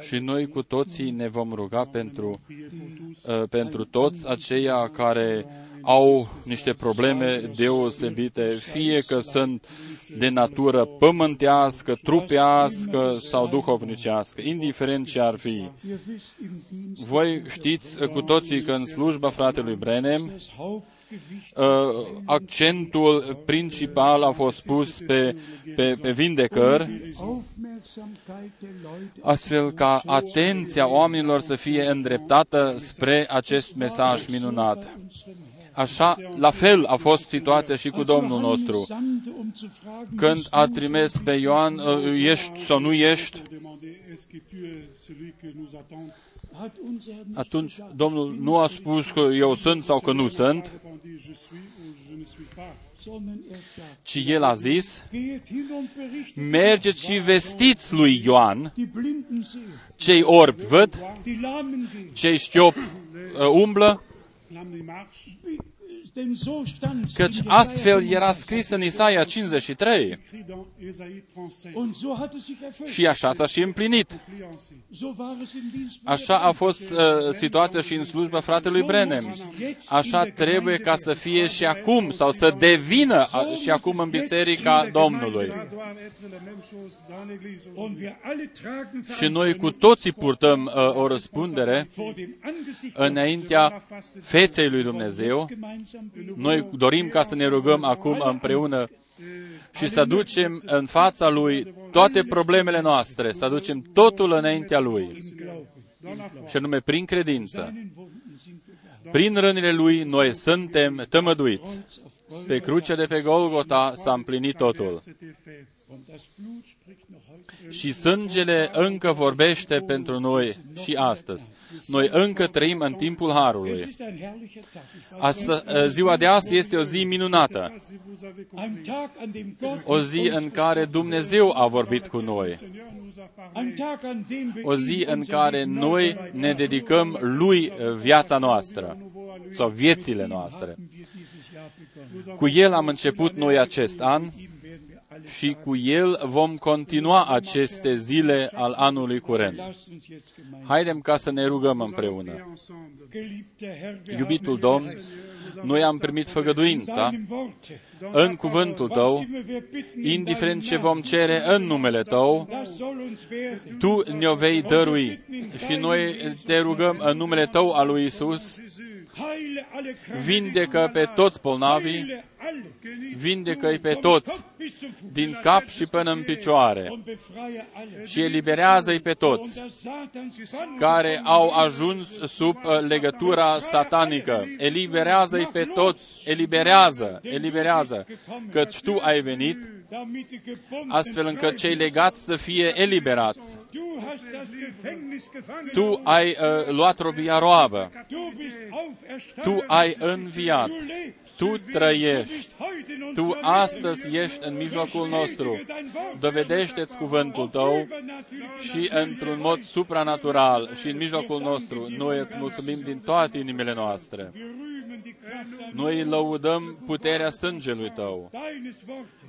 Speaker 1: Și noi cu toții ne vom ruga pentru, uh, pentru toți aceia care au niște probleme deosebite, fie că sunt de natură pământească, trupească sau duhovnicească, indiferent ce ar fi.
Speaker 2: Ihr wisst im Dienst
Speaker 1: Voi știți uh, cu toții că în slujba fratelui Brenem,
Speaker 2: das Hauptgewicht
Speaker 1: uh, accentul principal a fost pus pe, pe, pe vindecări,
Speaker 2: Aufmerksamkeit der Leute
Speaker 1: astfel ca atenția oamenilor să fie îndreptată spre acest mesaj minunat. Așa, la fel a fost situația și cu Domnul nostru.
Speaker 2: sandte, um zu fragen,
Speaker 1: Când a trimis pe Ioan, uh, ești sau nu ești,
Speaker 3: Demandez, est-ce que tu es celui que nous attend
Speaker 2: hat unser Herr nicht
Speaker 1: atunci Domnul nu a spus că eu sunt sau că nu sunt,
Speaker 3: répondu, je suis ou je ne suis pas.
Speaker 2: sondern er sagt,
Speaker 1: ci El a zis,
Speaker 2: geht hin und berichtet,
Speaker 1: mergeți și vestiți lui Ioan,
Speaker 2: die Blinden sehen,
Speaker 1: cei orbi văd,
Speaker 2: die Lahmen gehen.
Speaker 1: cei șchiop uh, umblă,
Speaker 3: L'âme marche,
Speaker 2: Denn so stand
Speaker 1: căci
Speaker 2: in
Speaker 1: astfel era scris în Isaia 53
Speaker 3: écrit dans Ésaïe 37.
Speaker 2: Und so hat es sich erfüllt.
Speaker 1: și așa s-a și împlinit.
Speaker 3: Pliancy.
Speaker 2: So war es im Dienst.
Speaker 1: Așa a fost uh, situația și în slujba fratelui Brenem. Așa trebuie ca să fie și acum, sau să devină a, și acum în Biserica Domnului.
Speaker 3: Ça doit être la même chose dans l'Église
Speaker 2: Und
Speaker 3: aujourd'hui.
Speaker 2: wir alle tragen
Speaker 1: Și noi cu toții purtăm uh, o răspundere
Speaker 2: vor dem Angesicht
Speaker 1: înaintea feței lui Dumnezeu.
Speaker 2: Gemeinsam beten.
Speaker 1: Noi dorim ca să ne rugăm acum împreună și să ducem în fața Lui toate problemele noastre, să ducem totul înaintea Lui. Și anume prin credință. Prin rănile Lui noi suntem tămăduiți. Pe crucea de pe Golgota s-a împlinit totul. Și sângele încă vorbește pentru noi și astăzi. Noi încă trăim în timpul
Speaker 2: Es
Speaker 1: Harului.
Speaker 2: ist ein herrlicher Tag.
Speaker 1: Asta, ziua de azi este o zi minunată.
Speaker 3: Si vous avez compris,
Speaker 2: Ein Tag, an dem Gott
Speaker 1: O zi în care Dumnezeu a vorbit cu noi.
Speaker 3: le Seigneur nous a parlé.
Speaker 2: Ein Tag, an dem wir
Speaker 1: O zi
Speaker 2: ihm
Speaker 1: în
Speaker 2: unser
Speaker 1: care
Speaker 2: Leben
Speaker 1: noi
Speaker 2: neu
Speaker 1: ne dedicăm Lui uh, viața noastră sau viețile noastre.
Speaker 2: haben wir dieses Jahr begonnen.
Speaker 1: Cu El am început noi acest an și cu El vom continua aceste zile al anului curent.
Speaker 2: Lasst uns jetzt gemeinsam.
Speaker 1: Haidem ca să ne rugăm împreună.
Speaker 3: ensemble.
Speaker 2: Geliebter Herr, wir
Speaker 1: Iubitul
Speaker 2: haben
Speaker 1: Domn, noi am primit făgăduința
Speaker 2: deinem Worte,
Speaker 1: în cuvântul Tău,
Speaker 2: was immer wir bitten in
Speaker 1: indiferent ce
Speaker 2: deinem
Speaker 1: vom cere în numele Tău,
Speaker 2: Namen, das soll uns werden.
Speaker 1: Tu ne-o vei dărui. Și noi te rugăm în numele Tău al lui Isus,
Speaker 2: Heile alle Kranken,
Speaker 1: vindecă pe toți bolnavii,
Speaker 2: heile alle.
Speaker 1: vindecă-i pe toți
Speaker 2: bis zum Fuß.
Speaker 1: din cap și până în picioare
Speaker 2: Und befreie alle,
Speaker 1: și eliberează-i pe toți
Speaker 2: unter Satans Bann
Speaker 1: care au ajuns sub uh, legătura satanică. Eliberează-i pe toți, eliberează, eliberează, căci tu ai venit
Speaker 2: damit die Gebundenen
Speaker 1: astfel încât cei legați să fie eliberați.
Speaker 2: Du hast das Gefängnis gefangen.
Speaker 1: Tu ai uh, luat robia roabă,
Speaker 2: Du bist auferstanden.
Speaker 1: tu ai înviat,
Speaker 2: Du lebst.
Speaker 1: tu
Speaker 2: Du
Speaker 1: trăiești,
Speaker 2: bist heute in
Speaker 1: tu
Speaker 2: unserer
Speaker 1: astăzi ești în mijlocul nostru. Dovedește-ți cuvântul tău și într-un mod supranatural și în mijlocul nostru. Noi îți mulțumim din toate inimile noastre.
Speaker 2: Wir rühmen die Kraft deines
Speaker 1: Noi lăudăm puterea sângelui tău,
Speaker 2: Wortes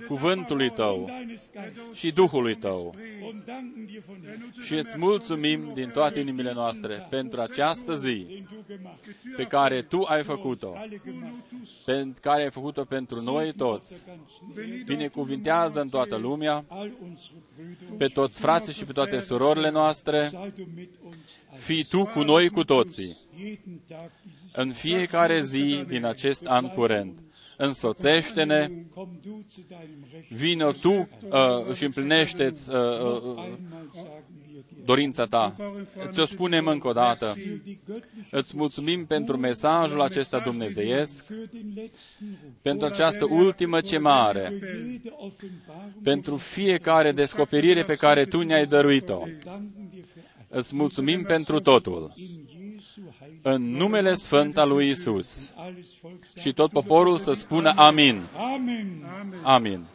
Speaker 1: cuvântului tău
Speaker 2: und deines Geistes
Speaker 1: și Duhului tău.
Speaker 2: und danken dir von Herzen,
Speaker 1: Și îți mulțumim din toate inimile noastre pentru această zi
Speaker 2: den du gemacht hast.
Speaker 1: pe care tu ai făcut-o,
Speaker 2: Alle gemacht.
Speaker 1: pe care ai făcut-o pentru noi toți. Binecuvintează în toată lumea
Speaker 2: All unsere Brüder.
Speaker 1: pe toți frații și pe toate surorile noastre.
Speaker 2: Sei du mit uns.
Speaker 1: Fii tu cu noi cu toții,
Speaker 2: Jeden Tag dieses
Speaker 1: în fiecare zi din acest an curent. Însoțește-ne,
Speaker 2: Komm du zu deinem Recht.
Speaker 1: vină tu uh, și împlinește-ți uh, uh,
Speaker 2: Einmal sagen wir dir.
Speaker 1: dorința ta. Ți-o spunem încă o dată.
Speaker 2: Für die göttliche,
Speaker 1: Îți mulțumim pentru mesajul acesta dumnezeiesc,
Speaker 2: für den letzten Ruf,
Speaker 1: pentru această ultimă chemare,
Speaker 2: für jede Offenbarung.
Speaker 1: pentru fiecare descoperire pe care tu ne-ai dăruit-o.
Speaker 2: Danken dir für alles.
Speaker 1: Îți mulțumim pentru totul.
Speaker 2: In Jesu Heil.
Speaker 1: În numele Sfânt al lui Isus.
Speaker 2: Alles Volk sagt
Speaker 1: Și tot poporul să spună Amin.
Speaker 2: Amen.
Speaker 1: Amin.